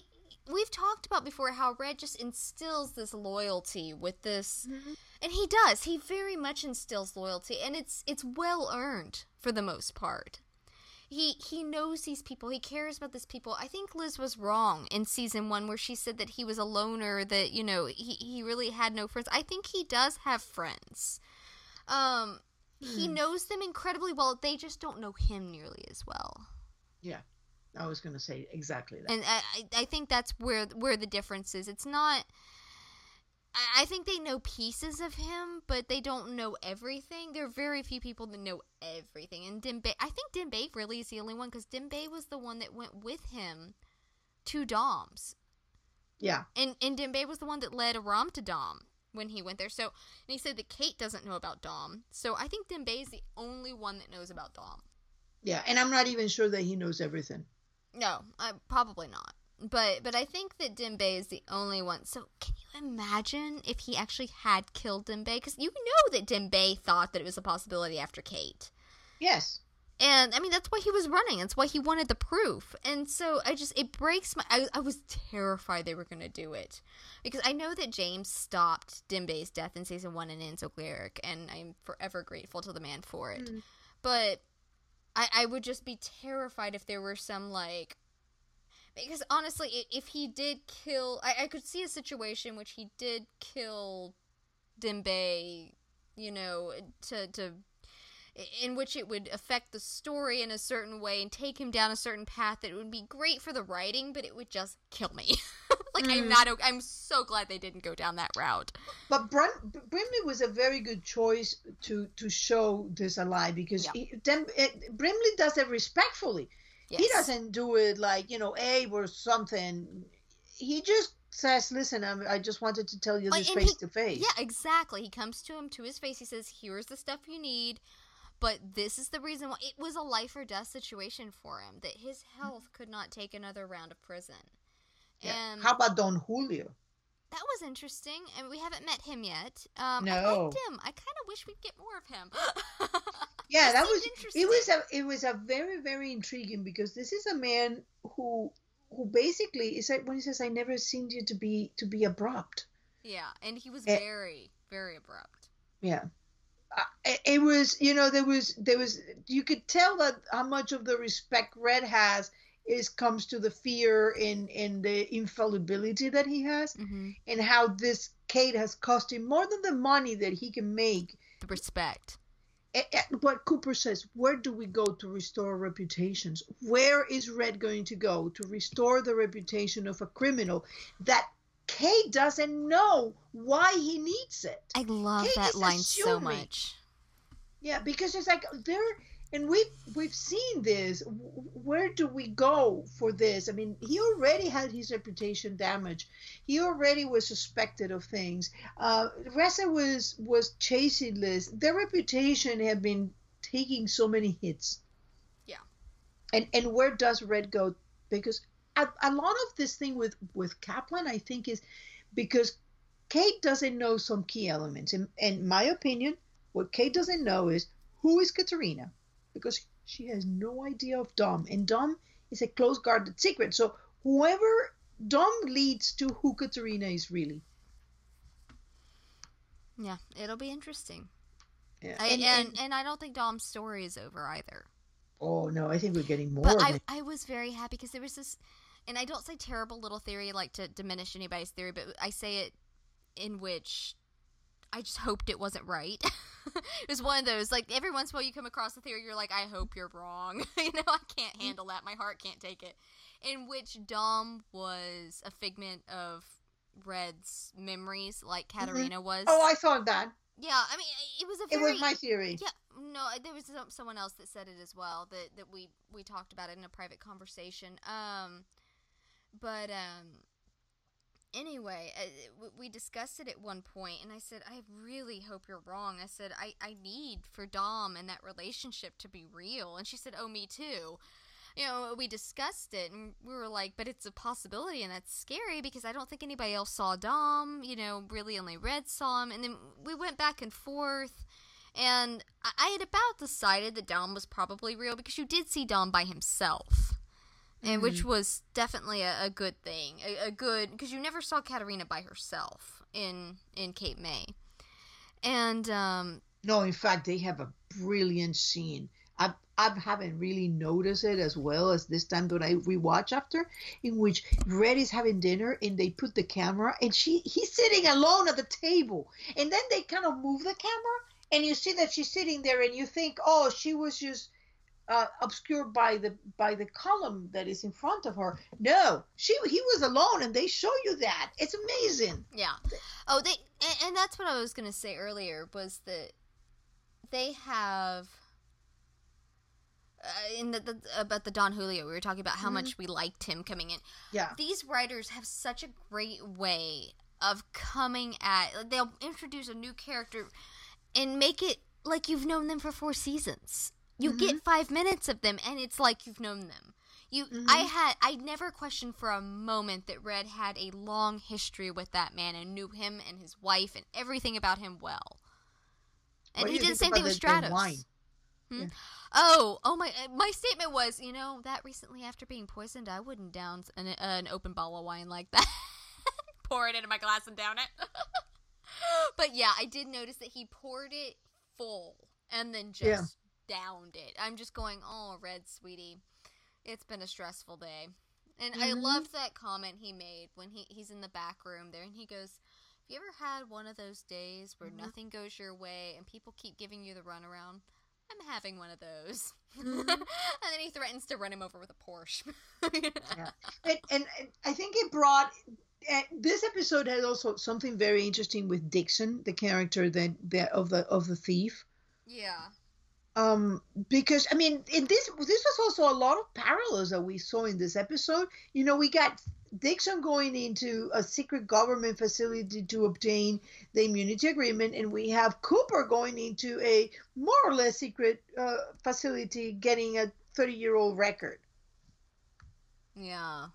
we've talked about before how Red just instills this loyalty with this Mhm. and he does. He very much instills loyalty and it's it's well earned for the most part. He he knows these people. He cares about these people. I think Liz was wrong in season 1 where she said that he was a loner that, you know, he he really had no friends. I think he does have friends. Um he Hmm. knows them incredibly well. They just don't know him nearly as well. Yeah, I was going to say exactly that. and I I think that's where where the difference is. It's not. I- I think they know pieces of him, but they don't know everything. There are very few people that know everything. And Dembe, I think Dembe really is the only one because Dembe was the one that went with him to Dom's, yeah, and and Dembe was the one that led Aram to Dom when he went there. So and he said that Kate doesn't know about Dom. So I think Dembe is the only one that knows about Dom. yeah, and I'm not even sure that he knows everything. No, uh, probably not. But but I think that Dembe is the only one. So can you imagine if he actually had killed Dembe? Because you know that Dembe thought that it was a possibility after Kate. Yes, And I mean that's why he was running. That's why he wanted the proof. And so I just it breaks my. I, I was terrified they were gonna do it because I know that James stopped Dembe's death in season one and in Lyric, and I'm forever grateful to the man for it. Mm. but I I would just be terrified if there were some like because honestly, if he did kill, I, I could see a situation in which he did kill Dembe, you know, to to in which it would affect the story in a certain way and take him down a certain path that would be great for the writing, but it would just kill me. like I'm Mm. not. o- I'm so glad they didn't go down that route. But Brim- Brimley was a very good choice to to show this alive because Yeah. he, them, it, Brimley does it respectfully. Yes. He doesn't do it like you know Abe or something. He just says, "Listen, I'm, I just wanted to tell you Like, this face he- to face." Yeah, exactly. He comes to him to his face. He says, "Here's the stuff you need." But this is the reason why it was a life or death situation for him. That his health could not take another round of prison. Yeah. And How about Don Julio? That was interesting, and we haven't met him yet. Um, I liked him. I kind of wish we'd get more of him. Yeah, that was interesting. it was a it was a very very intriguing because this is a man who who basically is like when he says I never seen you to be to be abrupt. yeah, and he was Eh. very, very abrupt. Yeah. Uh, it was you know there was there was you could tell that how much of the respect Red has is comes to the fear and and the infallibility that he has hmm and how this Kate has cost him more than the money that he can make The respect. what Cooper says, where do we go to restore reputations? Where is Red going to go to restore the reputation of a criminal that Kate doesn't know why he needs it? I love Kate that line so much. Yeah, because it's like there, and we've we've seen this. Where do we go for this? I mean, he already had his reputation damaged. He already was suspected of things. Uh, Reza was was chasing Liz. Their reputation had been taking so many hits. Yeah. And and where does Red go? Because a, a lot of this thing with with Kaplan, I think, is because Kate doesn't know some key elements. In, in my opinion, what Kate doesn't know is who is Katerina, because she has no idea of Dom, and Dom is a close guarded secret. So whoever Dom leads to who Katerina is really. Yeah, it'll be interesting. Yeah. I, And- and, and- and I don't think Dom's story is over either. oh no, I think we're getting more. But I, I was very happy because there was this, and I don't say terrible little theory like to diminish anybody's theory, but I say it in which I just hoped it wasn't right. it was one of those like every once in a while you come across a theory, you're like, I hope you're wrong. you know, I can't handle that. My heart can't take it. In which Dom was a figment of Red's memories, like Katarina was. oh, I thought that. yeah, I mean, it was a It very was my theory. yeah, no, there was some, someone else that said it as well that that we we talked about it in a private conversation. Um, but um, anyway, uh, we discussed it at one point, and I said, I really hope you're wrong. I said, I I need for Dom and that relationship to be real, and she said, Oh, me too. You know, we discussed it, and we were like, but it's a possibility, and that's scary because I don't think anybody else saw Dom. You know, really only Red saw him, and then we went back and forth. And I, I had about decided that Dom was probably real because you did see Dom by himself, and which was definitely a, a good thing, a, a good because you never saw Katarina by herself in in Cape May, and um, No, in fact, they have a brilliant scene. I I haven't really noticed it as well as this time that I rewatch after, in which Red is having dinner and they put the camera and she he's sitting alone at the table, and then they kind of move the camera and you see that she's sitting there and you think, oh, she was just uh, obscured by the by the column that is in front of her. No, she he was alone, and they show you that. It's amazing. Yeah. Oh, they and, and that's what I was gonna say earlier was that they have uh, in the, the about the Don Julio. We were talking about how Mhm. much we liked him coming in. Yeah. These writers have such a great way of coming at. like, They'll introduce a new character and make it like you've known them for four seasons. You get five minutes of them, and it's like you've known them. You, I had, I never questioned for a moment that Red had a long history with that man and knew him and his wife and everything about him well. And he did the same thing with Stratos. Hmm? Yeah. Oh, oh my! uh, My statement was, you know, that recently after being poisoned, I wouldn't down an, an open bottle of wine like that. Pour it into my glass and down it. but yeah, I did notice that he poured it full and then just. Downed it. I'm just going, oh, Red, sweetie, it's been a stressful day. And Mhm. I loved that comment he made when he, he's in the back room there, and he goes, Have you ever had one of those days where Mhm. nothing goes your way and people keep giving you the runaround? I'm having one of those. Mhm. and then he threatens to run him over with a Porsche. Yeah. and, and, and I think it brought uh, this episode had also something very interesting with Dixon, the character that, that of the of the thief. yeah. Um, because I mean, in this this was also a lot of parallels that we saw in this episode. You know, we got Dixon going into a secret government facility to obtain the immunity agreement, and we have Cooper going into a more or less secret uh, facility getting a 30 year old record. Yeah.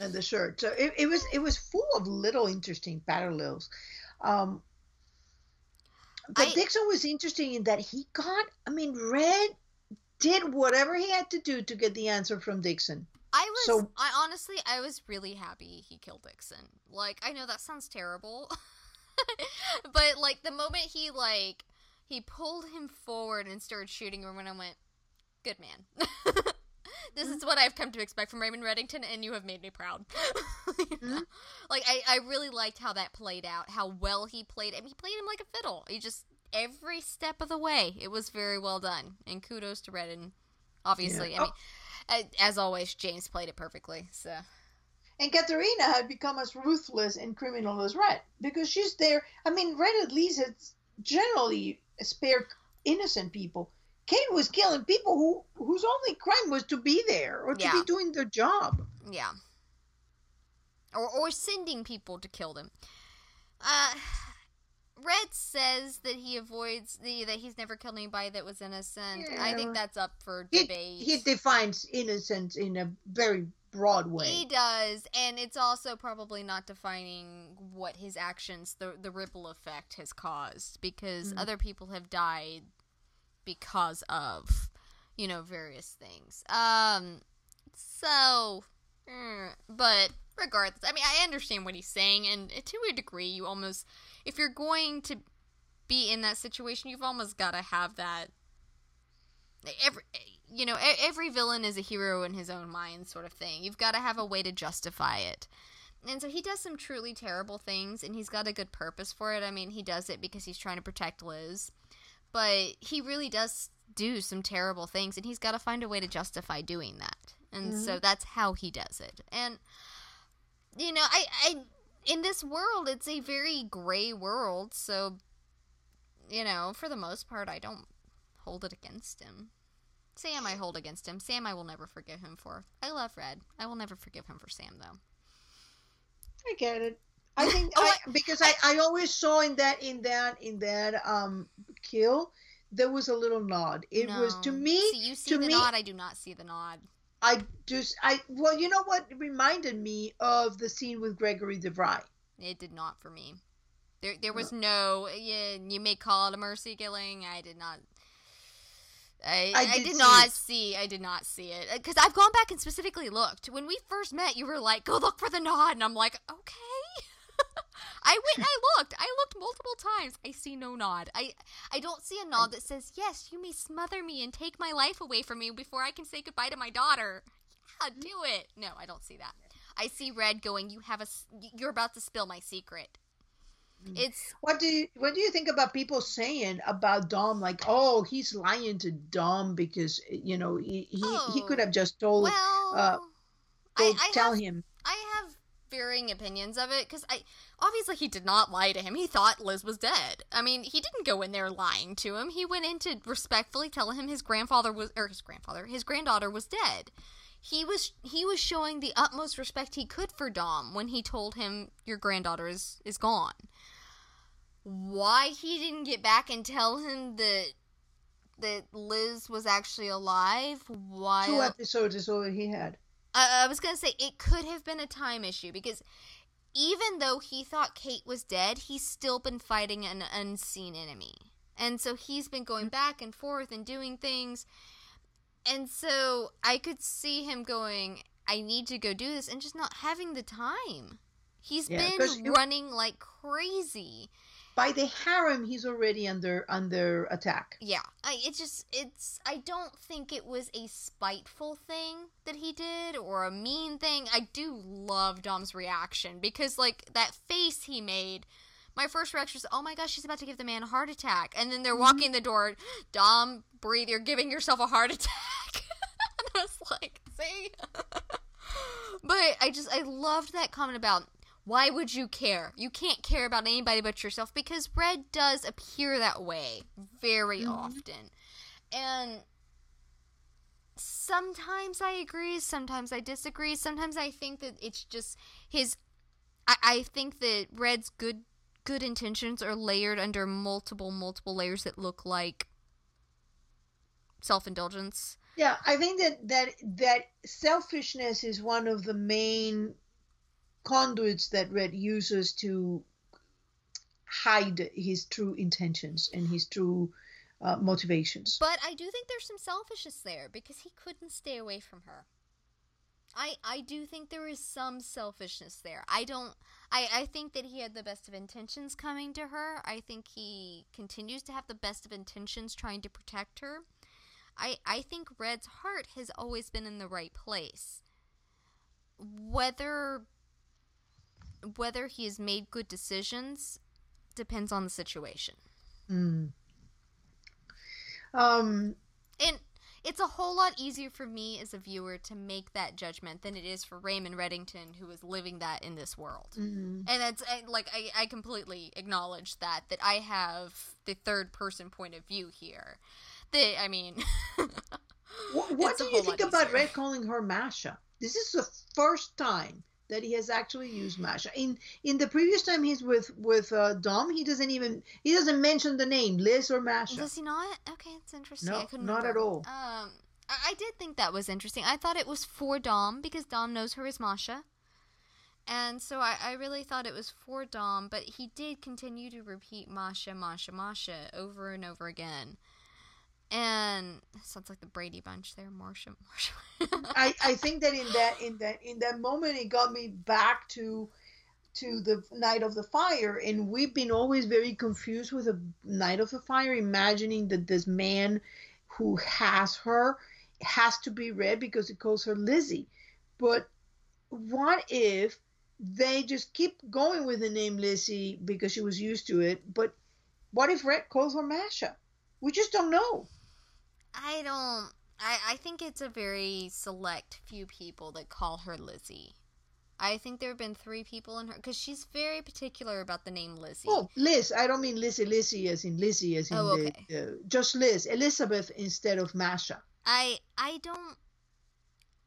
and the shirt. So it, it was it was full of little interesting parallels. Um, but I- Dixon was interesting in that he got. I mean, Red did whatever he had to do to get the answer from Dixon. I was So- I honestly I was really happy he killed Dixon. Like I know that sounds terrible. but like the moment he like he pulled him forward and started shooting him when I went, Good man. this is what I've come to expect from Raymond Reddington and you have made me proud. You know? Mhm. Like I, I really liked how that played out, how well he played I mean he played him like a fiddle. He just every step of the way. It was very well done. And kudos to Redden. Obviously. Yeah. I mean a- as always, James played it perfectly. So And Katerina had become as ruthless and criminal as Red because she's there. I mean, Red at least has generally spared innocent people. Kate was killing people who whose only crime was to be there or to Yeah. be doing their job. yeah, or or sending people to kill them. Uh, Red says that he avoids the that he's never killed anybody that was innocent. I think that's up for debate. he defines innocence in a very broad way. He does, and it's also probably not defining what his actions, the the ripple effect, has caused, because Mhm. other people have died because of, you know, various things. Um, so, eh, but regardless, I mean, I understand what he's saying, and to a degree, you almost, if you're going to be in that situation, you've almost got to have that every you know every villain is a hero in his own mind sort of thing. You've got to have a way to justify it. And so he does some truly terrible things and he's got a good purpose for it. I mean he does it because he's trying to protect liz but he really does do some terrible things and he's got to find a way to justify doing that and so mm-hmm. that's how he does it and you know i i in this world it's a very gray world so you know for the most part i don't hold it against him. Sam, I hold against him. Sam, I will never forgive him for. I love Red. I will never forgive him for Sam, though. I get it. I think Oh, I, because I, I always saw in that in that in that um kill there was a little nod. It was to me See, you see to the me- nod. I do not see the nod. I just I well you know what it reminded me of the scene with Gregory DeVry. It did not for me. There, there was no. Yeah, you may call it a mercy killing. I did not. I, I I, did did, see not it. see. I did not see it because I've gone back and specifically looked. When we first met, you were like, "Go look for the nod," and I'm like, "Okay." I went. I looked. I looked multiple times. I see no nod. I I don't see a nod that says, "Yes, you may smother me and take my life away from me before I can say goodbye to my daughter." Yeah, do it. No, I don't see that. I see Red going. You have a. You're about to spill my secret. Mm. It's What do you what do you think about people saying about Dom like oh he's lying to Dom because you know he he, he could Oh, have just told, well. uh, I, I tell have him I have varying opinions of it because I obviously he did not lie to him. He thought Liz was dead. I mean, he didn't go in there lying to him. He went in to respectfully tell him his grandfather was or his grandfather, his granddaughter was dead. He was he was showing the utmost respect he could for Dom when he told him your granddaughter is is gone. Why he didn't get back and tell him that that Liz was actually alive? Why two episodes is all he had. I, I was gonna say it could have been a time issue because even though he thought Kate was dead, he's still been fighting an unseen enemy, and so he's been going mm. back and forth and doing things, and so I could see him going, "I need to go do this," and just not having the time. He's Yeah, been running like crazy. By the harem, he's already under under attack. Yeah, I, it just it's I don't think it was a spiteful thing that he did or a mean thing. I do love Dom's reaction because like that face he made. My first reaction was, "Oh my gosh, she's about to give the man a heart attack," and then they're Mm-hmm. walking the door. Dom, breathe. You're giving yourself a heart attack. and I was like, "See." but I just I loved that comment about why would you care? You can't care about anybody but yourself because Red does appear that way very Mhm. often. And sometimes I agree, sometimes I disagree, sometimes I think that it's just his I, I think that Red's good good intentions are layered under multiple, multiple layers that look like self indulgence. Yeah, I think that that that selfishness is one of the main conduits that Red uses to hide his true intentions and his true uh, motivations. But I do think there's some selfishness there because he couldn't stay away from her. I I do think there is some selfishness there. I don't I, I think that he had the best of intentions coming to her. I think he continues to have the best of intentions trying to protect her. I I think Red's heart has always been in the right place. Whether whether he has made good decisions depends on the situation. Mm. Um, And it's a whole lot easier for me as a viewer to make that judgment than it is for Raymond Reddington, who is living that in this world. mhm. And that's like I, I completely acknowledge that that I have the third person point of view here. That I mean, What, what do you think about. Red calling her Masha? This is the first time that he has actually used Masha. In in the previous time he's with with uh, Dom, he doesn't even he doesn't mention the name Liz or Masha. Does he not? Okay, it's interesting. No, I couldn't not at all. Um, I, I did think that was interesting. I thought it was for Dom because Dom knows her as Masha. And so I, I really thought it was for Dom, but he did continue to repeat Masha, Masha, Masha over and over again. And sounds like the Brady Bunch. There, Marsha, Marsha. I, I think that in that in that in that moment it got me back to to the night of the fire. And we've been always very confused with the night of the fire imagining that this man who has her has to be red because he calls her lizzie. But what if they just keep going with the name lizzie because she was used to it? But what if red calls her masha? We just don't know I don't. I, I think it's a very select few people that call her Lizzie. I think there have been three people in her because she's very particular about the name Lizzie. Oh, Liz. I don't mean Lizzie, Lizzie as in Lizzie as in Oh, the, okay. uh, just Liz. Elizabeth instead of Masha. I I don't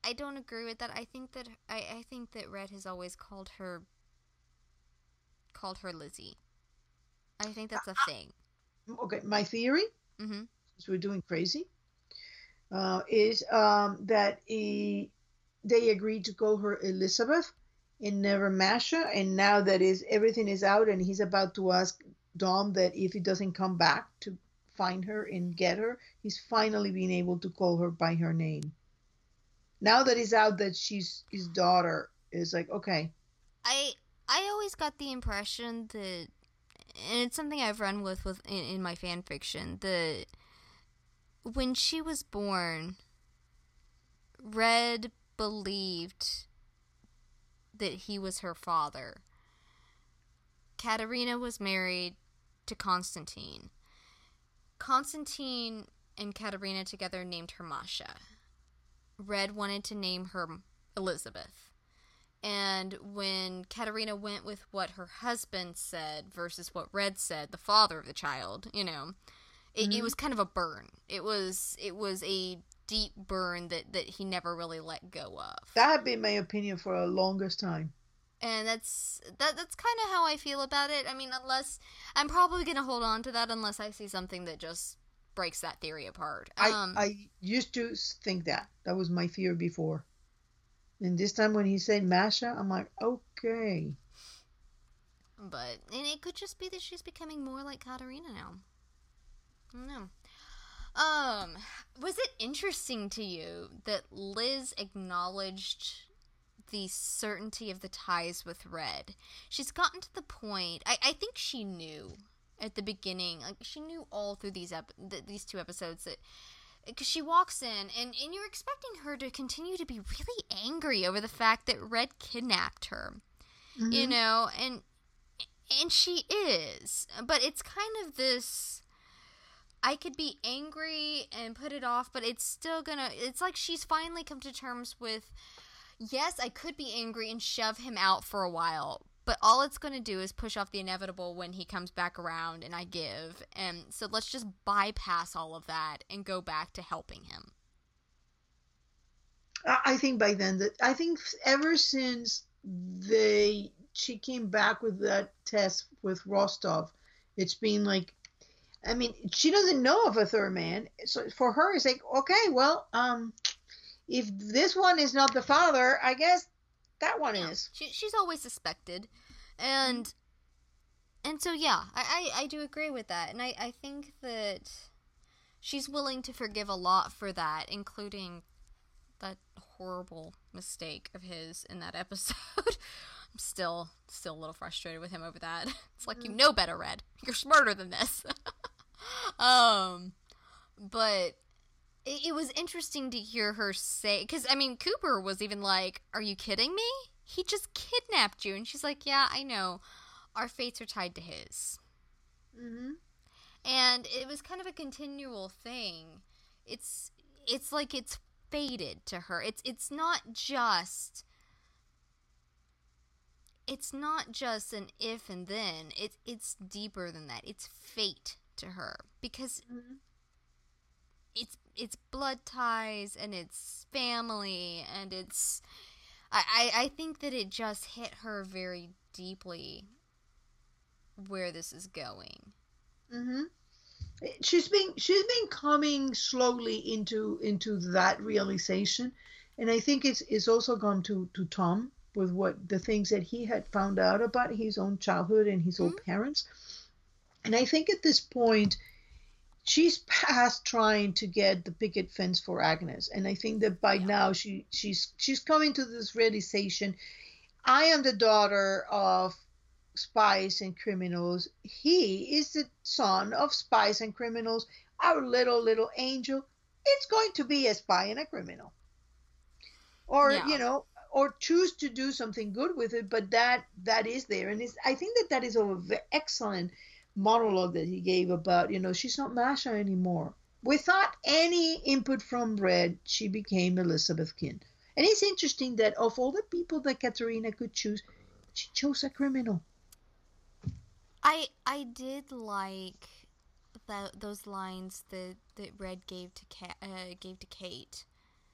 I don't agree with that. I think that I, I think that Red has always called her called her Lizzie. I think that's a thing. Okay, my theory, Mhm. Since we're doing crazy, uh, is um, that he, they agreed to call her Elizabeth and never Masha. And now that is everything is out, and he's about to ask Dom that if he doesn't come back to find her and get her, he's finally being able to call her by her name. Now that he's out that she's his daughter, is like okay. I I always got the impression that and it's something I've run with with in, in my fan fiction that when she was born Red believed that he was her father. Katerina was married to Constantine. Constantine and Katerina together named her Masha. Red wanted to name her Elizabeth. And when Katerina went with what her husband said versus what Red said, the father of the child, you know, it, it Mhm. was kind of a burn. It was it was a deep burn that that he never really let go of. That had been my opinion for the longest time. and that's that that's kind of how I feel about it. I mean, unless I'm probably going to hold on to that unless I see something that just breaks that theory apart. Um, I, I used to think that. That was my fear before. And this time when he said Masha, I'm like, okay. But and it could just be that she's becoming more like Katarina now. I. Um, was it interesting to you that Liz acknowledged the certainty of the ties with Red? She's gotten to the point. I, I think she knew at the beginning. Like she knew all through these ep- th- these two episodes that because she walks in and, and you're expecting her to continue to be really angry over the fact that Red kidnapped her. Mm-hmm. You know, and and she is, but it's kind of this I could be angry and put it off, but it's still gonna. It's like she's finally come to terms with. Yes, I could be angry and shove him out for a while, but all it's going to do is push off the inevitable when he comes back around and I give. And so let's just bypass all of that and go back to helping him. I think by then that I think ever since they she came back with that test with Rostov, it's been like I mean, she doesn't know of a third man. So for her, it's like, okay, well, um, if this one is not the father, I guess that one yeah. is. She, she's always suspected, and and so yeah, I, I, I do agree with that, and I, I think that she's willing to forgive a lot for that, including that horrible mistake of his in that episode. I'm still still a little frustrated with him over that. It's like you mm. know better, Red. You're smarter than this. um, but it, it, was interesting to hear her say because I mean Cooper was even like, "Are you kidding me? He just kidnapped you," and she's like, "Yeah, I know. Our fates are tied to his." Mm-hmm. And it was kind of a continual thing. It's it's like it's faded to her. It's it's not just it's not just an if and then. It's it's deeper than that. It's fate to her because mm-hmm. it's it's blood ties and it's family and it's I, I I think that it just hit her very deeply where this is going. Mm-hmm. She's been she's been coming slowly into into that realization, and I think it's it's also gone to to Tom with what the things that he had found out about his own childhood and his mm-hmm. own parents. And I think at this point, she's past trying to get the picket fence for Agnes, and I think that by yeah. now she she's she's coming to this realization. I am the daughter of spies and criminals. He is the son of spies and criminals. Our little little angel, it's going to be a spy and a criminal, or yeah. you know, or choose to do something good with it. But that that is there, and it's, I think that that is a excellent monologue that he gave about, you know, she's not Masha anymore. Without any input from Red, she became Elizabeth Keen. And it's interesting that of all the people that Katerina could choose, she chose a criminal. I I did like that those lines that, that Red gave to Ka- uh, gave to Kate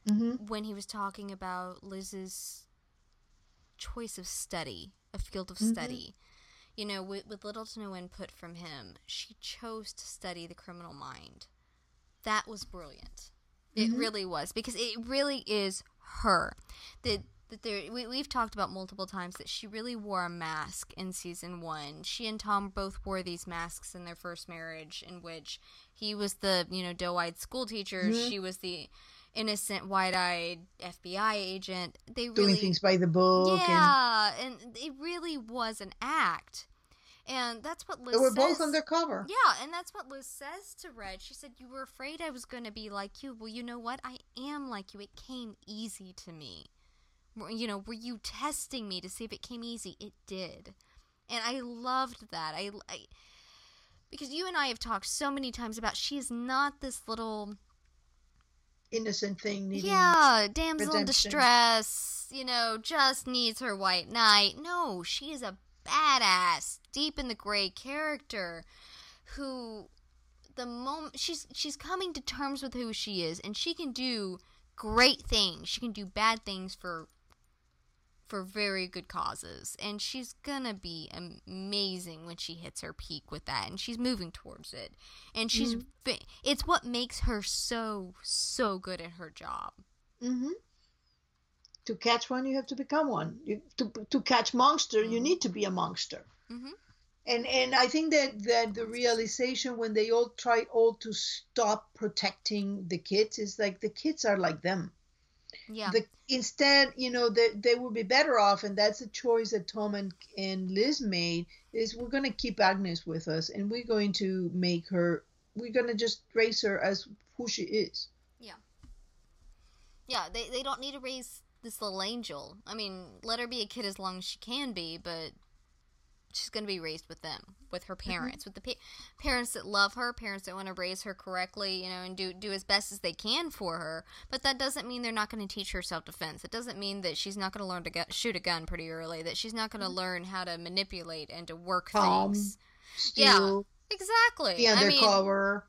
mm-hmm. when he was talking about Liz's choice of study, a field of mm-hmm. study you know, with, with little to no input from him, she chose to study the criminal mind. That was brilliant. It mm-hmm. really was because it really is her. That that there we, we've talked about multiple times that she really wore a mask in season one. She and Tom both wore these masks in their first marriage, in which he was the you know doe-eyed school teacher, mm-hmm. she was the innocent, wide-eyed FBI agent. They doing things by the book. Yeah, and, and it really was an act. And that's what Liz. They were says. both undercover. Yeah, and that's what Liz says to Red. She said, "You were afraid I was going to be like you. Well, you know what? I am like you. It came easy to me. You know, were you testing me to see if it came easy? It did, and I loved that. I, I because you and I have talked so many times about she is not this little innocent thing needing yeah damsel redemption. in distress you know just needs her white knight no she is a badass deep in the gray character who the moment she's she's coming to terms with who she is and she can do great things she can do bad things for for very good causes and she's gonna be amazing when she hits her peak with that and she's moving towards it and she's mm-hmm. it's what makes her so so good at her job mm-hmm. to catch one you have to become one you, to, to catch monster mm-hmm. you need to be a monster mm-hmm. and and i think that that the realization when they all try all to stop protecting the kids is like the kids are like them Yeah. The, instead, you know, they, they would be better off, and that's a choice that Tom and, and Liz made, is we're going to keep Agnes with us, and we're going to make her, we're going to just raise her as who she is. Yeah. Yeah, they, they don't need to raise this little angel. I mean, let her be a kid as long as she can be, but she's going to be raised with them, with her Mm-hmm. parents, with the pa- parents that love her, parents that want to raise her correctly, you know, and do do as best as they can for her. But that doesn't mean they're not going to teach her self defense. It doesn't mean that she's not going to learn to gu- shoot a gun pretty early. That she's not going to learn how to manipulate and to work Calm, things. Steal, Exactly. be I mean, undercover.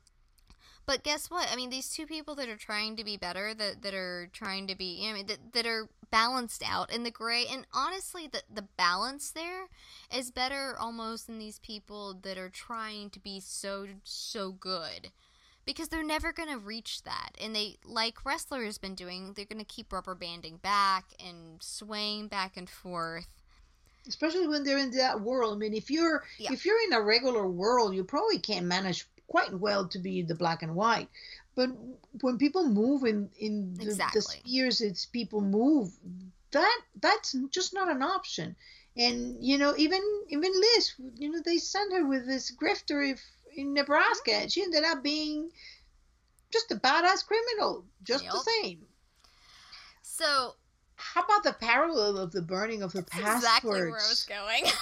But guess what? I mean, these two people that are trying to be better, that that are trying to be, you know, that, that are balanced out in the gray, and honestly, the the balance there is better almost than these people that are trying to be so so good, because they're never gonna reach that, and they like Ressler has been doing, they're gonna keep rubber banding back and swaying back and forth. especially when they're in that world. I mean, if you're Yeah. if you're in a regular world, you probably can't manage quite well to be the black and white. But when people move in in the, Exactly. the spheres, it's people move. That that's just not an option. And you know, even even Liz, you know, they sent her with this grifter if, in Nebraska, and she ended up being just a badass criminal, just the same. So How about the parallel of the burning of the that's passports? exactly where I was going.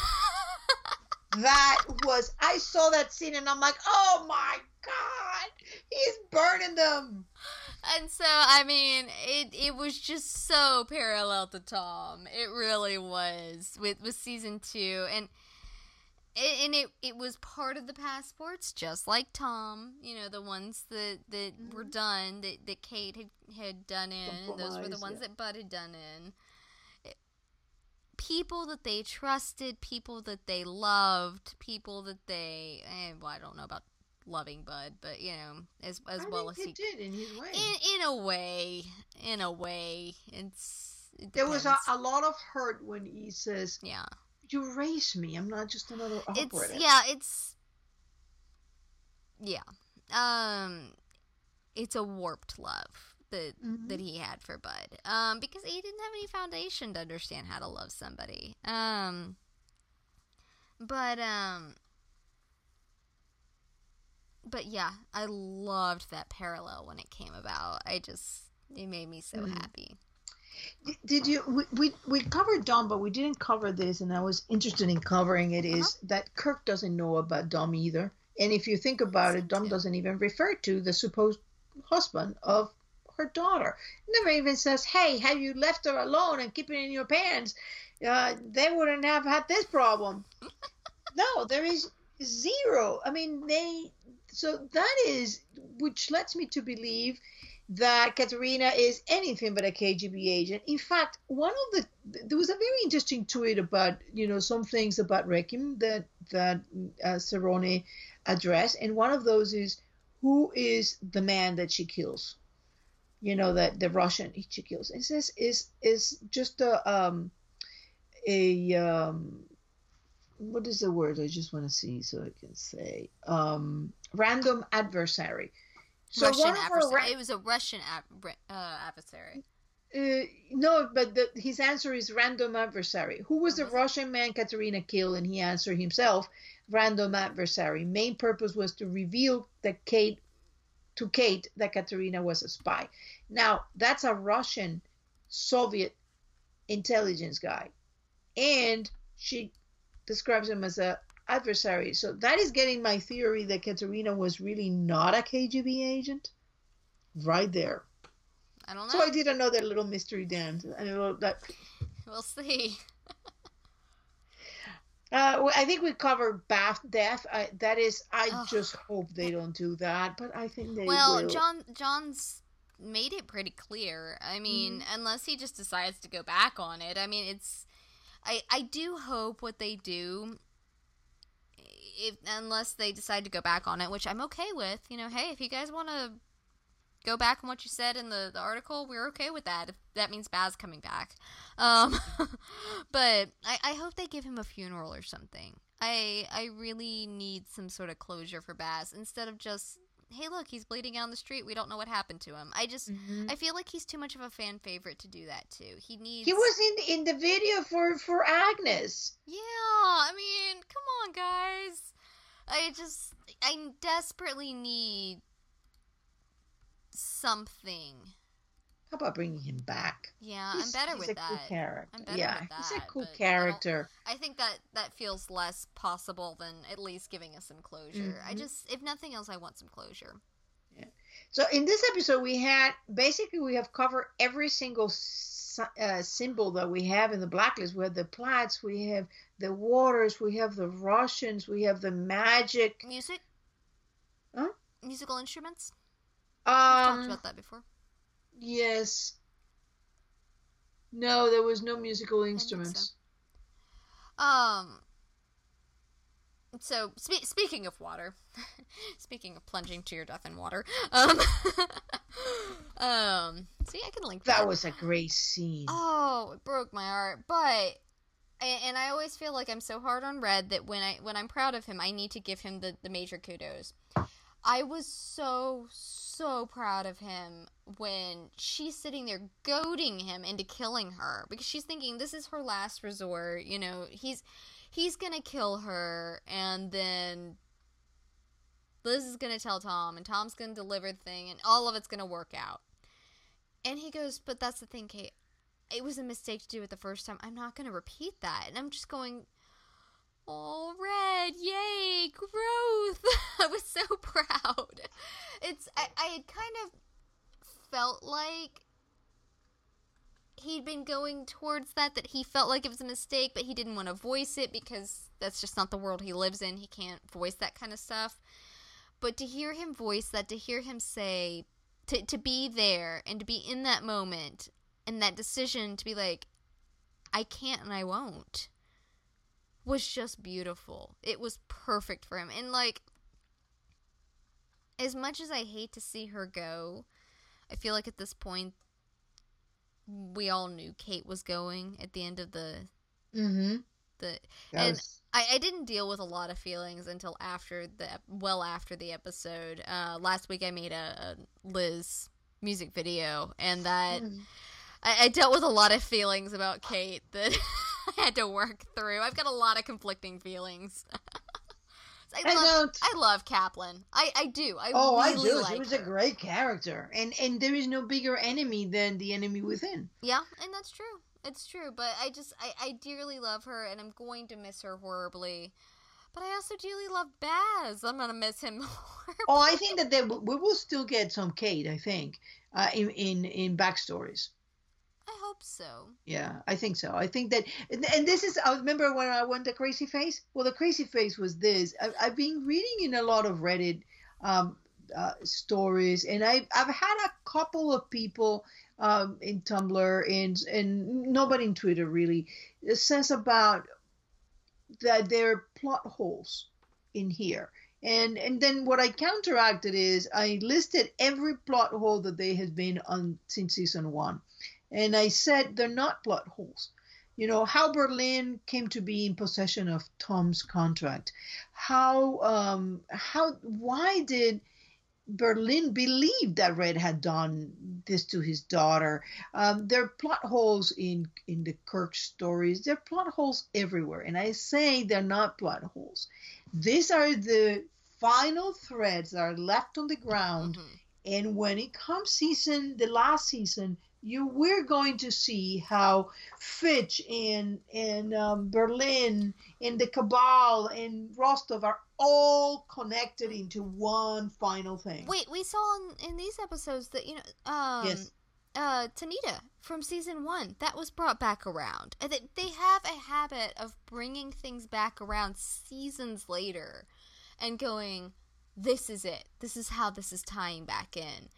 that was I saw that scene and I'm like, oh my god, he's burning them. And so, I mean, it it was just so parallel to Tom. It really was with with season two, and it, and it it was part of the passports, just like Tom. You know, the ones that that were mm-hmm. done that that Kate had had done in. Those were the ones yeah. that Bud had done in. People that they trusted, people that they loved, people that they. Eh, well, I don't know about loving Bud, but you know, as as I well as he did in his way. in in a way, in a way, it's it there was a, a lot of hurt when he says, yeah. "You raised me. I'm not just another It's yeah, it's yeah. Um, it's a warped love that Mhm. that he had for Bud. Um, because he didn't have any foundation to understand how to love somebody. Um, but um. But yeah, I loved that parallel when it came about. I just it made me so Mhm. happy. Did you? We, we we covered Dom, but we didn't cover this, and I was interested in covering it. Is Uh-huh. that Kirk doesn't know about Dom either? And if you think about it, Dom doesn't even refer to the supposed husband of her daughter. Never even says, "Hey, have you left her alone and keep it in your pants?" Uh, they wouldn't have had this problem. no, there is zero. I mean, they. So that is, which lets me to believe that Katerina is anything but a KGB agent. In fact, one of the there was a very interesting tweet about you know some things about Rekim that that uh, Cerrone addressed, and one of those is who is the man that she kills. You know that the Russian kills. It says is is just a um a um what is the word? I just want to see so I can say um random adversary. So Russian one of adversary. ra- it was a Russian ab- uh, adversary. Uh, no, but the, his answer is random adversary. Who was Oh, the was it? Russian man Katerina killed? And he answered himself, random adversary. Main purpose was to reveal that Kate to Kate that Katerina was a spy. Now that's a Russian Soviet intelligence guy, and she describes him as a adversary. So that is getting my theory that Katerina was really not a KGB agent. Right there. I don't know. So I did another little mystery dance. I know that. We'll see. Uh, I think we covered Baz death. I, that is, I just hope they don't do that, but I think they well, will. John John's made it pretty clear. I mean, Mm-hmm. unless he just decides to go back on it. I mean, it's I I do hope what they do if unless they decide to go back on it, which I'm okay with. You know, hey, if you guys want to go back on what you said in the, the article, we're okay with that. If that means Baz coming back. Um, but I, I hope they give him a funeral or something. I I really need some sort of closure for Baz instead of just hey, look, he's bleeding out on the street. We don't know what happened to him. I just, Mhm. I feel like he's too much of a fan favorite to do that too. He needs. He was in in the video for for Agnes. Yeah, I mean, come on, guys. I just, I desperately need something. How about bringing him back? Yeah, He's- I'm better with a that. Cool character. I'm better yeah, with he's a cool but I character. I think that that feels less possible than at least giving us some closure. I Mhm. just, if nothing else, I want some closure. Yeah. So in this episode, we had basically we have covered every single uh, symbol that we have in the blacklist. We have the plats, we have the Waters, we have the Russians, we have the magic. Music? Huh? Musical instruments? We've talked Um, about that before. yes. No, there was no musical think so. instruments. Um. So spe- speaking of water, speaking of plunging to your death in water, um, um, see, I can link that. That was a great scene. Oh, it broke my heart. But and, and I always feel like I'm so hard on Red that when I when I'm proud of him, I need to give him the the major kudos. I was so so proud of him when she's sitting there goading him into killing her because she's thinking this is her last resort. You know, he's he's gonna kill her, and then Liz is gonna tell Tom, and Tom's gonna deliver the thing, and all of it's gonna work out. And he goes, but that's the thing, Kate. It was a mistake to do it the first time. I'm not gonna repeat that. And I'm just going, oh, Red, yay, growth. I was so proud. It's I, I had kind of felt like he'd been going towards that that he felt like it was a mistake but he didn't want to voice it because that's just not the world he lives in he can't voice that kind of stuff but to hear him voice that to hear him say to, to be there and to be in that moment and that decision to be like i can't and i won't was just beautiful it was perfect for him and like as much as i hate to see her go i feel like at this point we all knew Kate was going at the end of the Mm-hmm. the That And- was, I, I didn't deal with a lot of feelings until after the well after the episode. Uh, last week I made a, a Liz music video, and that Mhm. I, I dealt with a lot of feelings about Kate that I had to work through. I've got a lot of conflicting feelings. I, I love, don't. I love Kaplan. I, I do. I oh, I really do. like he was her. a great character, and and there is no bigger enemy than the enemy within. Yeah, and that's true. It's true, but I just I, I dearly love her and I'm going to miss her horribly. But I also dearly love Baz. I'm gonna miss him horribly. Oh, I think that they, we will still get some Kate. I think uh, in in in backstories. I hope so. Yeah, I think so. I think that, and, and this is. I remember when I went to Crazy Face. Well, the Crazy Face was this. I, I've been reading in a lot of Reddit um, uh, stories, and I I've had a couple of people um, in Tumblr and and nobody in Twitter really says about that there are plot holes in here. And and then what I counteracted is I listed every plot hole that there has been on since season one. And I said they're not plot holes. You know, how Berlin came to be in possession of Tom's contract. How um how why did Berlin believe that Red had done this to his daughter. Um, there are plot holes in in the Kirk stories. There are plot holes everywhere, and I say they're not plot holes. These are the final threads that are left on the ground. Mhm. And when it comes season, the last season, you we're going to see how Fitch and and um, Berlin and the Cabal and Rostov are all connected into one final thing. Wait, we saw in, in these episodes that you know, um, Yes. uh, Tanida from season one that was brought back around. And they, they have a habit of bringing things back around seasons later, and going, "This is it. This is how this is tying back in,"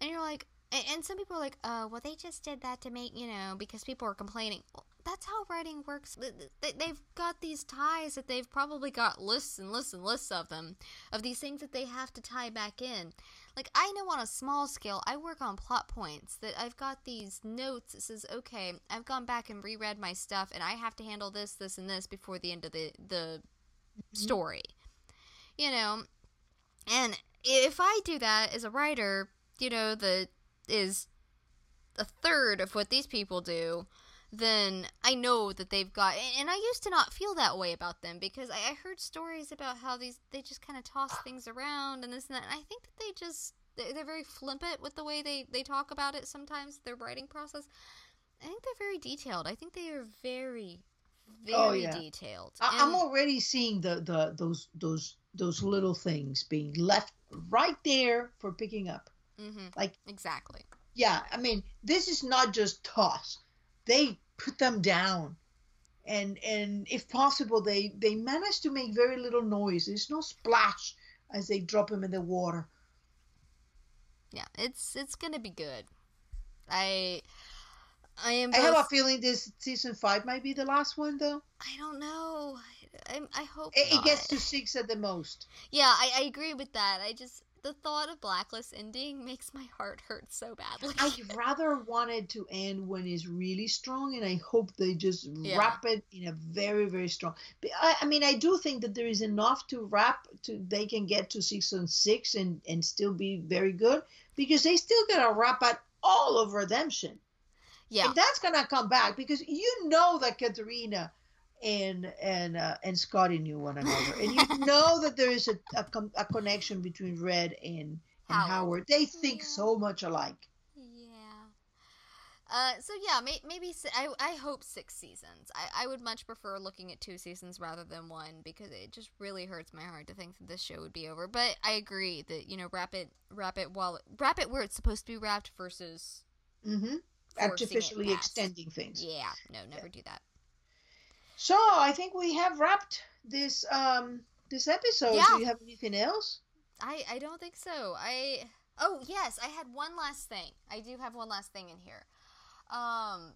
and you're like. And and some people are like, "Oh, well, they just did that to make you know because people are complaining." Well, that's how writing works. Th- th- They've got these ties that they've probably got lists and lists and lists of them, of these things that they have to tie back in. Like I know on a small scale, I work on plot points that I've got these notes that says, okay, I've gone back and reread my stuff, and I have to handle this, this, and this before the end of the the mm-hmm. story. You know, and if I do that as a writer, you know, that is a third of what these people do, then I know that they've got. And I used to not feel that way about them because I, heard stories about how these they just kind of toss things around and this and that. And I think that they just they're very flippant with the way they they talk about it. Sometimes their writing process. I think they're very detailed. I think they are very very oh, yeah. detailed. I, am already seeing the the those those those little things being left right there for picking up. Mm-hmm. Like exactly. Yeah, I mean, this is not just toss. They put them down. And and if possible they they manage to make very little noise. There's no splash as they drop them in the water. Yeah it's it's gonna be good. I i am both... i have a feeling this season five might be the last one though. I don't know. I, I hope it, it, gets to six at the most. Yeah I, I agree with that. I just the thought of Blacklist ending makes my heart hurt so badly. I rather wanted to end when it's really strong, and I hope they just yeah. wrap it in a very, very strong. I, I, mean, I do think that there is enough to wrap to they can get to season six and and still be very good because they still gotta wrap it all of Redemption. Yeah, and that's gonna come back because you know that Katarina and and uh, and Scottie knew one another, and you know that there is a, a, a connection between Red and, and Howard. Howard. They think yeah. so much alike. Yeah. Uh, so yeah, may, maybe I, I hope six seasons. I, I would much prefer looking at two seasons rather than one because it just really hurts my heart to think that this show would be over. But I agree that you know wrap it wrap it while wrap it where it's supposed to be wrapped versus mm-hmm. artificially extending things. Yeah, no, never yeah. do that. So I think we have wrapped this um this episode. Yeah. Do you have anything else? I I don't think so. I oh yes, I had one last thing. I do have one last thing in here. Um,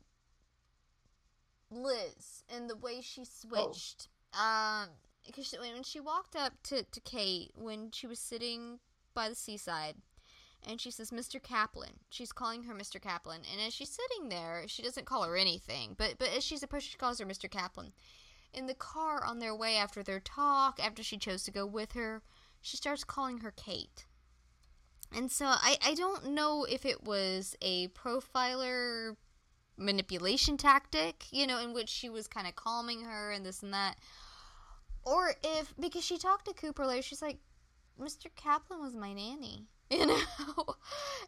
Liz and the way she switched. Oh. Um, because she, when she walked up to to Kate when she was sitting by the seaside, and she says Mr. Kaplan. She's calling her Mr. Kaplan, and as she's sitting there, she doesn't call her anything, but but as she's approaching, she calls her Mr. Kaplan. In the car on their way after their talk, after she chose to go with her, she starts calling her Kate. And so I, I don't know if it was a profiler manipulation tactic, you know, in which she was kind of calming her and this and that. Or if, because she talked to Cooper later, she's like, Mr. Kaplan was my nanny. You know,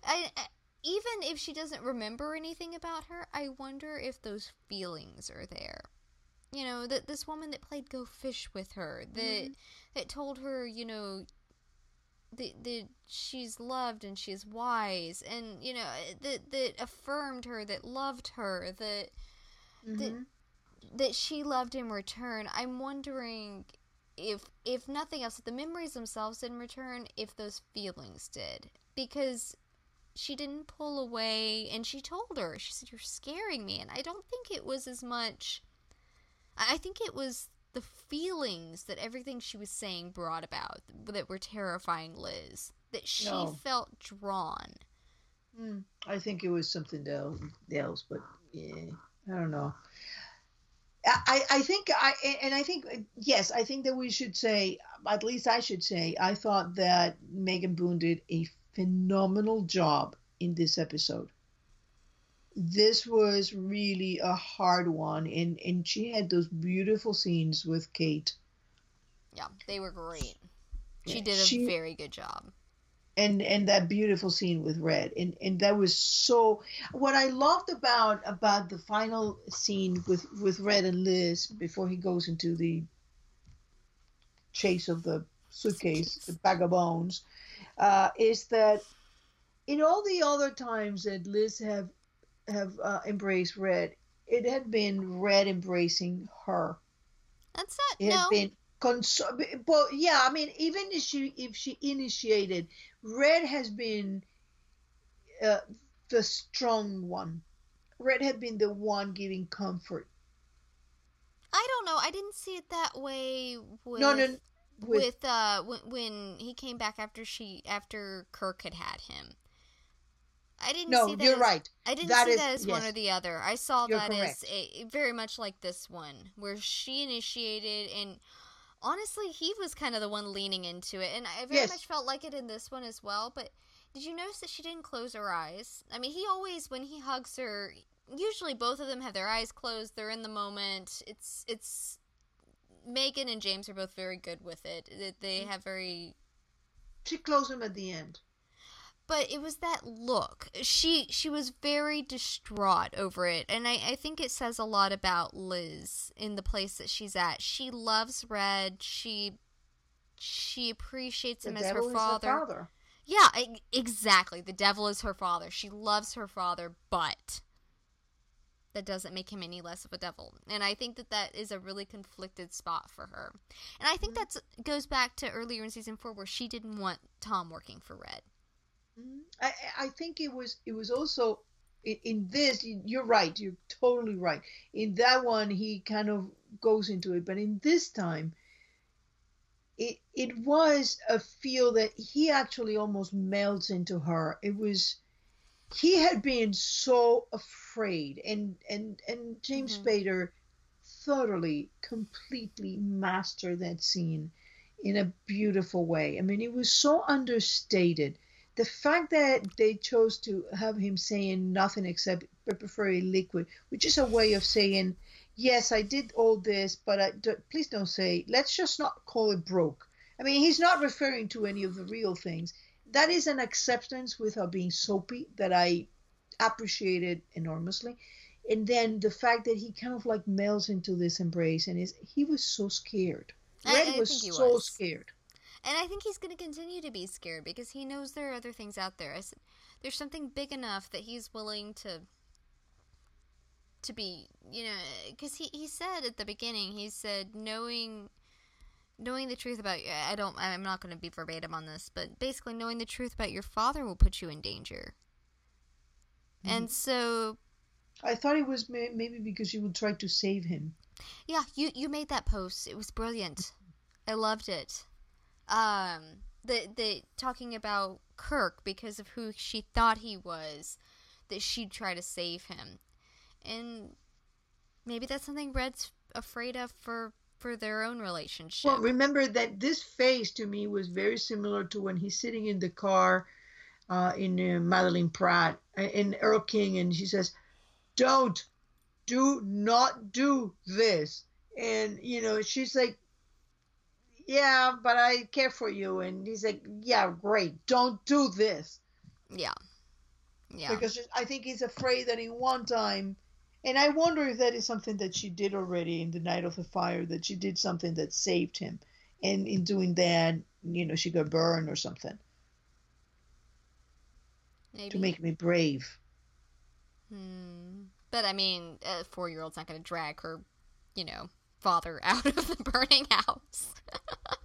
I, I, even if she doesn't remember anything about her, I wonder if those feelings are there. You know, that this woman that played Go Fish with her, that mm-hmm. that told her, you know, that, that she's loved and she's wise, and you know, that that affirmed her, that loved her, that mm-hmm. that that she loved in return. I'm wondering if if nothing else, if the memories themselves didn't return, if those feelings did, because she didn't pull away, and she told her, she said, "You're scaring me," and I don't think it was as much. I think it was the feelings that everything she was saying brought about that were terrifying Liz. That she no. felt drawn. Mm, I think it was something else, but yeah, I don't know. I, I think I and I think yes, I think that we should say at least I should say I thought that Megan Boone did a phenomenal job in this episode. This was really a hard one and and she had those beautiful scenes with Kate. Yeah, they were great. She did a she, very good job and and that beautiful scene with red and and that was so what i loved about about the final scene with with red and liz before he goes into the chase of the suitcase the bag of bones uh, is that in all the other times that liz have have uh, embraced red it had been red embracing her that's not it no. been cons- but yeah i mean even if she if she initiated Red has been uh, the strong one. Red had been the one giving comfort. I don't know. I didn't see it that way. With, no, no. With, with uh, when, when he came back after she after Kirk had had him. I didn't no, see that you're as, right. I didn't that see is, that as yes. one or the other. I saw you're that correct. as a, very much like this one, where she initiated and honestly, he was kind of the one leaning into it, and I very Yes. much felt like it in this one as well. But did you notice that she didn't close her eyes? I mean, he always, when he hugs her, usually both of them have their eyes closed. They're in the moment. It's it's Megan and James are both very good with it. They- They have very She closed him at the end. But it was that look. She she was very distraught over it and I, I think it says a lot about liz in the place that she's at. She loves red. She she appreciates The him as devil her is father. her father. yeah e- exactly. The devil is her father. She loves her father but that doesn't make him any less of a devil and i think that that is a really conflicted spot for her. And i think mm-hmm. that goes back to earlier in season four where she didn't want tom working for red. I I think it was it was also in, in this you're right you're totally right. In that one he kind of goes into it but in this time it it was a feel that he actually almost melts into her. It was he had been so afraid and and and James Mhm. Spader thoroughly completely mastered that scene in a beautiful way. I mean it was so understated the fact that they chose to have him saying nothing except prefer a liquid, which is a way of saying, yes, I did all this, but I, d- please don't say, let's just not call it broke. I mean, he's not referring to any of the real things. That is an acceptance without being soapy that I appreciated enormously. And then the fact that he kind of like melts into this embrace and is he was so scared. Red was so was. scared. And I think he's going to continue to be scared because he knows there are other things out there. There's something big enough that he's willing to to be, you know, because he, he said at the beginning, he said knowing knowing the truth about I don't I'm not going to be verbatim on this, but basically knowing the truth about your father will put you in danger. And mm-hmm. so I thought it was may- maybe because you would try to save him. Yeah, you you made that post. It was brilliant. I loved it. Um, the the talking about Kirk because of who she thought he was, that she'd try to save him, and maybe that's something Red's afraid of for for their own relationship. Well, remember that this face to me was very similar to when he's sitting in the car uh, in uh, Madeline Pratt uh, in Earl King, and she says, "Don't, do not do this," and you know she's like, "Yeah, but I care for you," and he's like, "Yeah, great, don't do this," yeah, yeah. because I think he's afraid that in one time. And I wonder if that is something that she did already in the Night of the Fire, that she did something that saved him. And in doing that, you know, she got burned or something maybe. to make me brave. Hmm. But I mean, a four year old's not going to drag her, you know, father out of the burning house.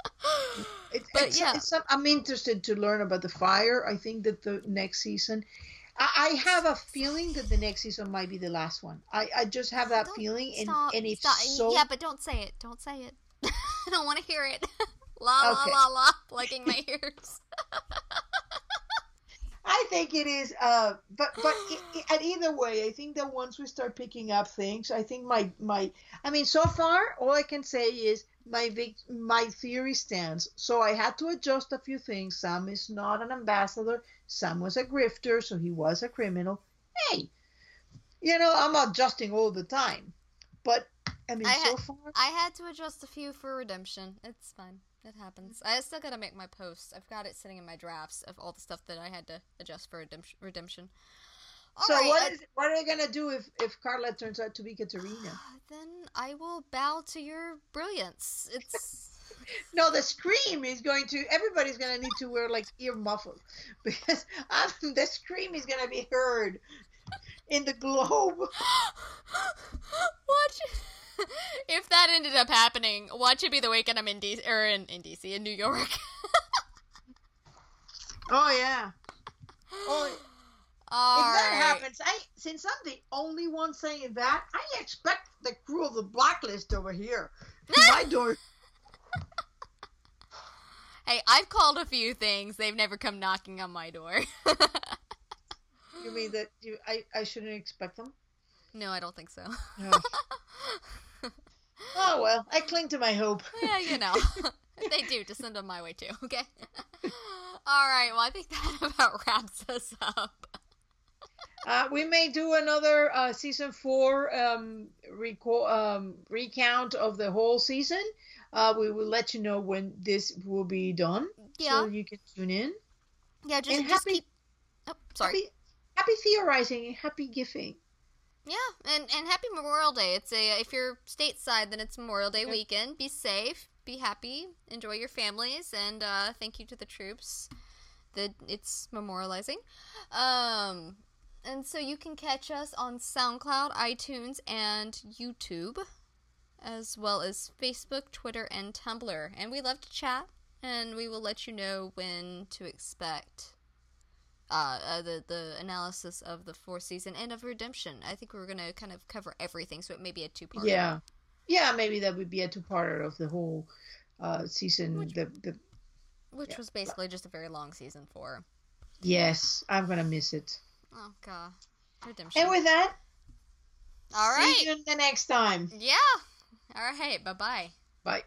It, But it's, yeah. it's I'm interested to learn about the fire. I think that the next season, I, I have a feeling that the next season might be the last one. I, I just have that Don't feeling, and stop, and if stop. so, yeah, but don't say it. Don't say it. I don't want to hear it. la Okay. la la la, plugging my ears. I think it is. Uh, but but and either way, I think that once we start picking up things, I think my my. I mean, so far, all I can say is my my theory stands. So I had to adjust a few things. Sam is not an ambassador. Sam was a grifter, so he was a criminal. Hey, you know, I'm adjusting all the time. But I mean, I so ha- far, I had to adjust a few for redemption. It's fine. It happens. I still gotta make my posts. I've got it sitting in my drafts of all the stuff that I had to adjust for redemption. redemption. so Alright, what I- is what are they gonna do if if Carla turns out to be Katarina? Then I will bow to your brilliance. It's. No, the scream is going to. Everybody's going to need to wear like ear muffles because um, the scream is going to be heard in the globe. watch if that ended up happening watch it be the weekend i'm in dc or in, in dc in new york Oh yeah. Oh, if that right. happens, I since I'm the only one saying that, I expect the crew of the blacklist over here. My door. hey i've called a few things they've never come knocking on my door You mean that you? I I shouldn't expect them. no i don't think so No. Oh. Oh well, I cling to my hope. yeah, you know. they do to send them my way too, okay? All right, well, I think that about wraps us up. Uh, we may do another uh, season four um, reco- um, recount of the whole season. Uh, we will let you know when this will be done, Yeah. so you can tune in. Yeah, just, And just happy- keep. Oh, sorry. Happy, happy theorizing and happy gifting. Yeah, and and happy Memorial Day. It's a if you're stateside, then it's Memorial Day Yep. weekend. Be safe, be happy, enjoy your families, and uh, thank you to the troops that it's memorializing. Um, and so you can catch us on SoundCloud, iTunes, and YouTube, as well as Facebook, Twitter, and Tumblr. And we love to chat, and we will let you know when to expect uh, uh, the the analysis of the fourth season and of Redemption. I think we are gonna kind of cover everything, so it may be a two part. Yeah, yeah. Maybe that would be a two-parter of the whole uh, season. Which- the, the which Yeah. was basically just a very long season four. yes, I'm gonna miss it. Oh god, Redemption. And with that, all right, see you the next time. Yeah. All right. Bye bye. Bye.